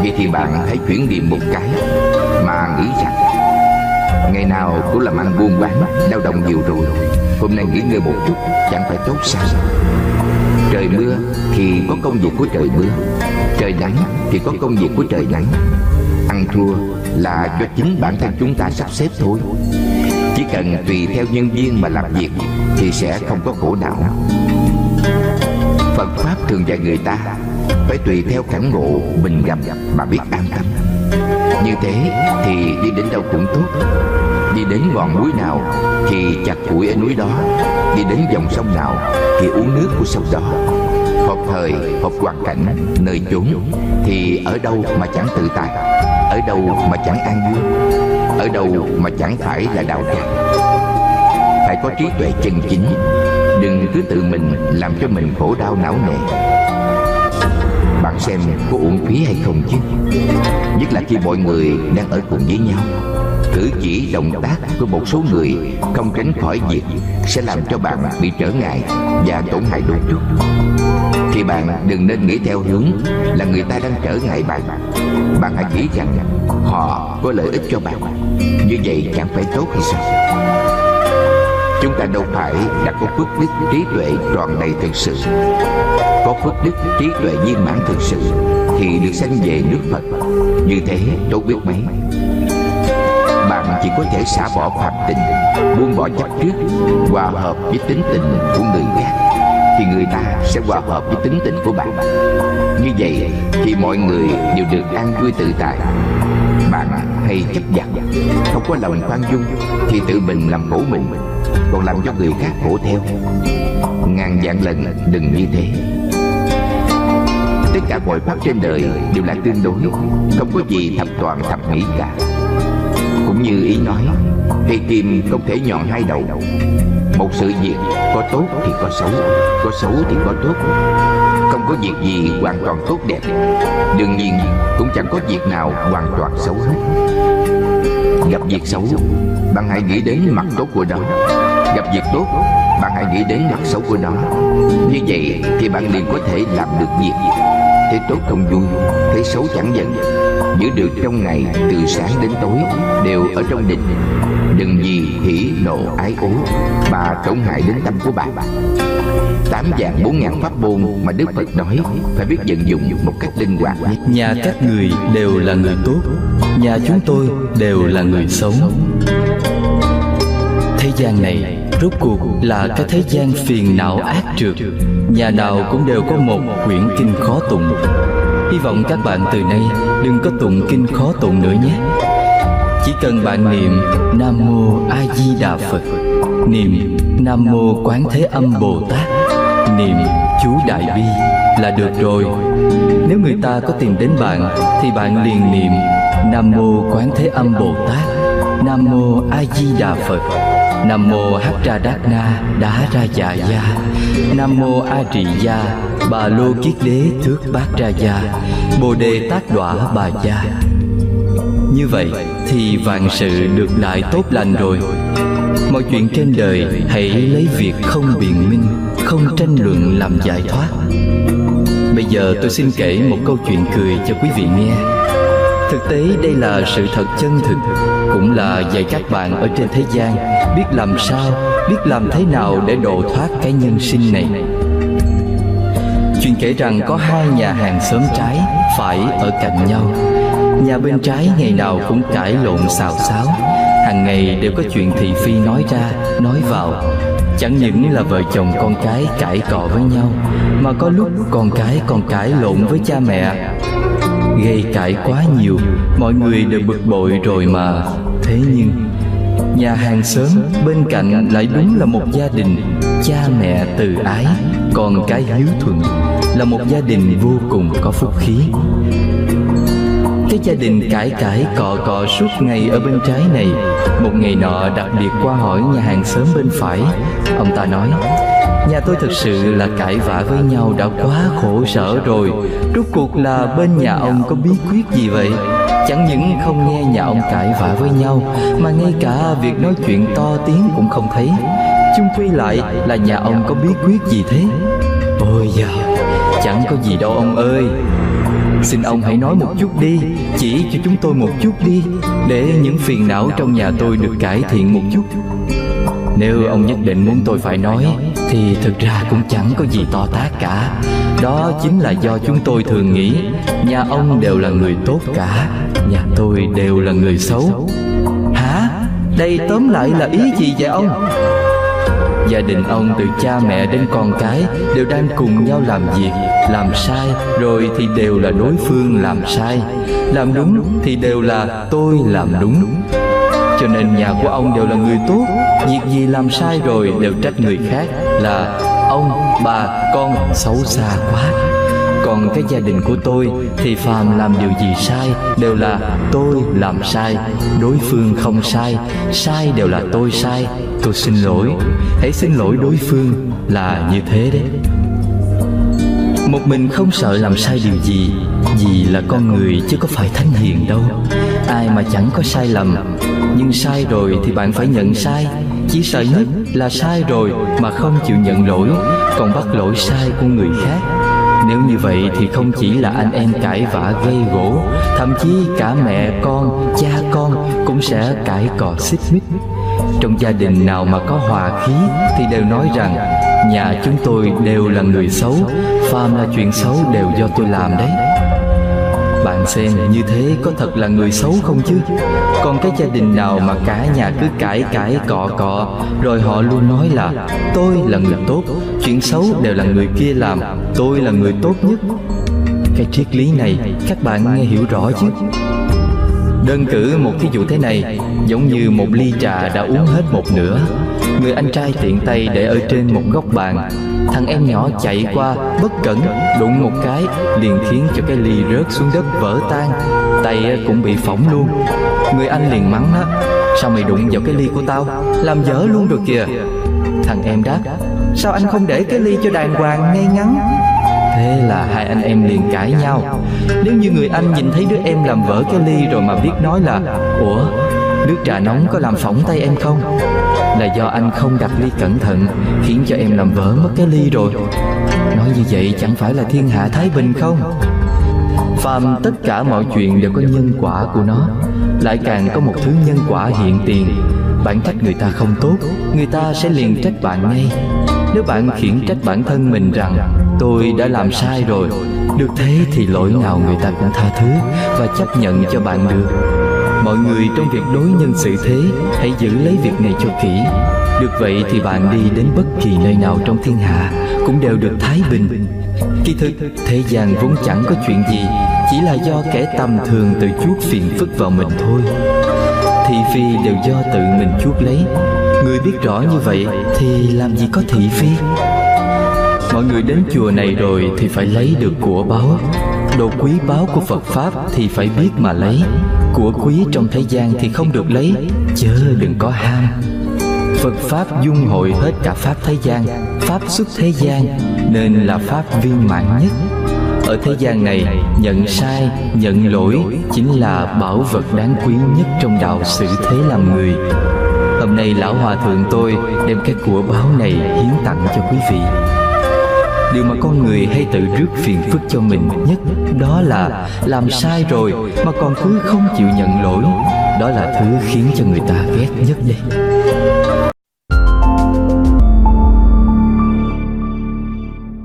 Vậy thì bạn hãy chuyển niệm một cái Mà nghĩ rằng, Ngày nào cũng làm ăn buôn bán Lao động nhiều rồi. Hôm nay nghỉ ngơi một chút, Chẳng phải tốt sao? Trời mưa thì có công việc của trời mưa, Trời nắng thì có công việc của trời nắng. Ăn thua là do chính bản thân chúng ta sắp xếp thôi. Chỉ cần tùy theo nhân viên mà làm việc Thì sẽ không có khổ não. Phật Pháp thường dạy người ta Phải tùy theo cảnh ngộ mình gặp mà biết an tâm. Như thế thì đi đến đâu cũng tốt. Đi đến ngọn núi nào thì chặt củi ở núi đó. Đi đến dòng sông nào thì uống nước của sông đó. Hợp thời, hợp hoàn cảnh, nơi chốn Thì ở đâu mà chẳng tự tại? Ở đâu mà chẳng an vui? Ở đâu mà chẳng phải là đạo tràng Phải có trí tuệ chân chính Đừng cứ tự mình làm cho mình khổ đau não nề. Bạn xem có uổng phí hay không chứ? Nhất là khi mọi người đang ở cùng với nhau. Cử chỉ động tác của một số người Không tránh khỏi việc Sẽ làm cho bạn bị trở ngại Và tổn hại đôi chút. Thì bạn đừng nên nghĩ theo hướng Là người ta đang trở ngại bạn. Bạn hãy nghĩ rằng Họ có lợi ích cho bạn. Như vậy chẳng phải tốt hay sao? Chúng ta đâu phải đã có phước đức trí tuệ tròn đầy thực sự. Có phước đức trí tuệ viên mãn thực sự Thì được sanh về nước Phật. Như thế, tốt biết mấy? Chỉ có thể xả bỏ phạm tình Buông bỏ chấp trước, Hòa hợp với tính tình của người khác, Thì người ta sẽ hòa hợp với tính tình của bạn. Như vậy thì mọi người đều được an vui tự tại. Bạn hay chấp nhận, Không có lòng khoan dung, Thì tự mình làm khổ mình, Còn làm cho người khác khổ theo. Ngàn vạn lần đừng như thế. Tất cả mọi pháp trên đời đều là tương đối, Không có gì thập toàn thập mỹ cả. Cũng như ý nói Cây kim không thể nhọn hai đầu. Một sự việc có tốt thì có xấu Có xấu thì có tốt. Không có việc gì hoàn toàn tốt đẹp. Đương nhiên, cũng chẳng có việc nào hoàn toàn xấu hết. Gặp việc xấu, Bạn hãy nghĩ đến mặt tốt của nó. Gặp việc tốt, Bạn hãy nghĩ đến mặt xấu của nó. Như vậy thì bạn liền có thể làm được việc. Thấy tốt không vui thấy xấu chẳng giận giữ được trong ngày từ sáng đến tối đều ở trong định đừng vì hỉ nộ ái ố, mà tổn hại đến tâm của bạn. Tám dạng bốn ngàn pháp môn mà đức phật nói phải biết vận dụng một cách linh hoạt nhất. Nhà các người đều là người tốt, nhà chúng tôi đều là người xấu. Thế gian này rốt cuộc là cái thế gian phiền não ác trượt. Nhà nào cũng đều có một quyển kinh khó tụng hy vọng các bạn từ nay đừng có tụng kinh khó tụng nữa nhé. Chỉ cần bạn niệm nam mô a di đà phật, niệm nam mô quán thế âm bồ tát niệm chú đại bi là được rồi. Nếu người ta có tìm đến bạn thì bạn liền niệm nam mô quán thế âm bồ tát nam mô a di đà phật, Nam mô Hát Ra Đát Na Đá Ra Dạ Gia, Nam mô A Trì Gia Bà Lô Kiết Đế Thước Bát Ra Gia Bồ Đề Tác Đọa Bà Gia. Như vậy thì vạn sự được đại tốt lành rồi. Mọi chuyện trên đời hãy lấy việc không biện minh Không tranh luận làm giải thoát. Bây giờ tôi xin kể một câu chuyện cười cho quý vị nghe. Thực tế đây là sự thật chân thực Cũng là dạy các bạn ở trên thế gian Biết làm sao, biết làm thế nào để độ thoát cái nhân sinh này. Chuyện kể rằng có hai nhà hàng xóm trái Phải ở cạnh nhau. Nhà bên trái ngày nào cũng cãi lộn xào xáo. Hàng ngày đều có chuyện thị phi nói ra, nói vào. Chẳng những là vợ chồng con cái cãi cọ với nhau Mà có lúc con cái còn cãi lộn với cha mẹ. Gây cãi quá nhiều mọi người đều bực bội rồi mà. Thế nhưng nhà hàng xóm bên cạnh lại đúng là một gia đình cha mẹ từ ái con cái hiếu thuận là một gia đình vô cùng có phúc khí. Cái gia đình cãi cãi cọ cọ suốt ngày ở bên trái này. Một ngày nọ đặc biệt qua hỏi nhà hàng xóm bên phải. Ông ta nói Nhà tôi thực sự là cãi vã với nhau đã quá khổ sở rồi. Rốt cuộc là bên nhà ông có bí quyết gì vậy? Chẳng những không nghe nhà ông cãi vã với nhau Mà ngay cả việc nói chuyện to tiếng cũng không thấy Chung quy lại là nhà ông có bí quyết gì thế? Ôi da, chẳng có gì đâu ông ơi. Xin ông hãy nói một chút đi Chỉ cho chúng tôi một chút đi Để những phiền não trong nhà tôi được cải thiện một chút. Nếu ông nhất định muốn tôi phải nói thì thực ra cũng chẳng có gì to tát cả. Đó chính là do chúng tôi thường nghĩ nhà ông đều là người tốt cả nhà tôi đều là người xấu. Hả? Đây tóm lại là ý gì vậy ông gia đình ông từ cha mẹ đến con cái đều đang cùng nhau làm việc làm sai rồi thì đều là đối phương làm sai. Làm đúng thì đều là tôi làm đúng. Cho nên nhà của ông đều là người tốt Việc gì làm sai rồi đều trách người khác Là ông, bà, con xấu xa quá. Còn cái gia đình của tôi thì phàm làm điều gì sai đều là tôi làm sai đối phương không sai sai đều là tôi sai tôi xin lỗi. Hãy xin lỗi đối phương là như thế đấy. Một mình không sợ làm sai điều gì, vì là con người chứ có phải thánh hiền đâu. Ai mà chẳng có sai lầm, nhưng sai rồi thì bạn phải nhận sai. Chỉ sợ nhất là sai rồi mà không chịu nhận lỗi, còn bắt lỗi sai của người khác. Nếu như vậy thì không chỉ là anh em cãi vã gây gỗ, thậm chí cả mẹ con, cha con cũng sẽ cãi cọ xích mích trong gia đình nào mà có hòa khí thì đều nói rằng, nhà chúng tôi đều là người xấu, phàm là chuyện xấu đều do tôi làm đấy. Bạn xem, như thế có thật là người xấu không chứ? Còn cái gia đình nào mà cả nhà cứ cãi cãi cọ cọ, Rồi họ luôn nói là, Tôi là người tốt, Chuyện xấu đều là người kia làm, Tôi là người tốt nhất. Cái triết lý này, các bạn nghe hiểu rõ chứ? Đơn cử một thí dụ thế này, Giống như một ly trà đã uống hết một nửa. Người anh trai tiện tay để ở trên một góc bàn. Thằng em nhỏ chạy qua, bất cẩn, Đụng một cái, liền khiến cho cái ly rớt xuống đất vỡ tan. Tay cũng bị phỏng luôn. Người anh liền mắng á, Sao mày đụng vào cái ly của tao? Làm dở luôn rồi kìa. Thằng em đáp, Sao anh không để cái ly cho đàng hoàng ngay ngắn? Thế là hai anh em liền cãi nhau. Nếu như người anh nhìn thấy đứa em làm vỡ cái ly rồi mà biết nói là Ủa, nước trà nóng có làm phỏng tay em không? Là do anh không đặt ly cẩn thận Khiến cho em làm vỡ mất cái ly rồi. Nói như vậy chẳng phải là thiên hạ thái bình không? Phàm tất cả mọi chuyện đều có nhân quả của nó. Lại càng có một thứ nhân quả hiện tiền. Bạn trách người ta không tốt Người ta sẽ liền trách bạn ngay. Nếu bạn khiển trách bản thân mình rằng Tôi đã làm sai rồi. Được thế thì lỗi nào người ta cũng tha thứ Và chấp nhận cho bạn được. Mọi người trong việc đối nhân xử thế Hãy giữ lấy việc này cho kỹ. Được vậy thì bạn đi đến bất kỳ nơi nào trong thiên hạ Cũng đều được thái bình. Kỳ thực thế gian vốn chẳng có chuyện gì Chỉ là do kẻ tầm thường tự chuốc phiền phức vào mình thôi. Thị phi đều do tự mình chuốc lấy. Người biết rõ như vậy thì làm gì có thị phi Mọi người đến chùa này rồi thì phải lấy được của báo, Đồ quý báo của Phật Pháp thì phải biết mà lấy. Của quý trong thế gian thì không được lấy. Chớ đừng có ham. Phật Pháp dung hội hết cả Pháp thế gian. Pháp xuất thế gian Nên là Pháp viên mãn nhất. Ở thế gian này Nhận sai, nhận lỗi Chính là bảo vật đáng quý nhất Trong đạo sự thế làm người. Hôm nay Lão Hòa Thượng tôi Đem cái của báo này hiến tặng cho quý vị. Điều mà con người hay tự rước phiền phức cho mình nhất, Đó là làm sai rồi Mà còn cứ không chịu nhận lỗi. Đó là thứ khiến cho người ta ghét nhất đây.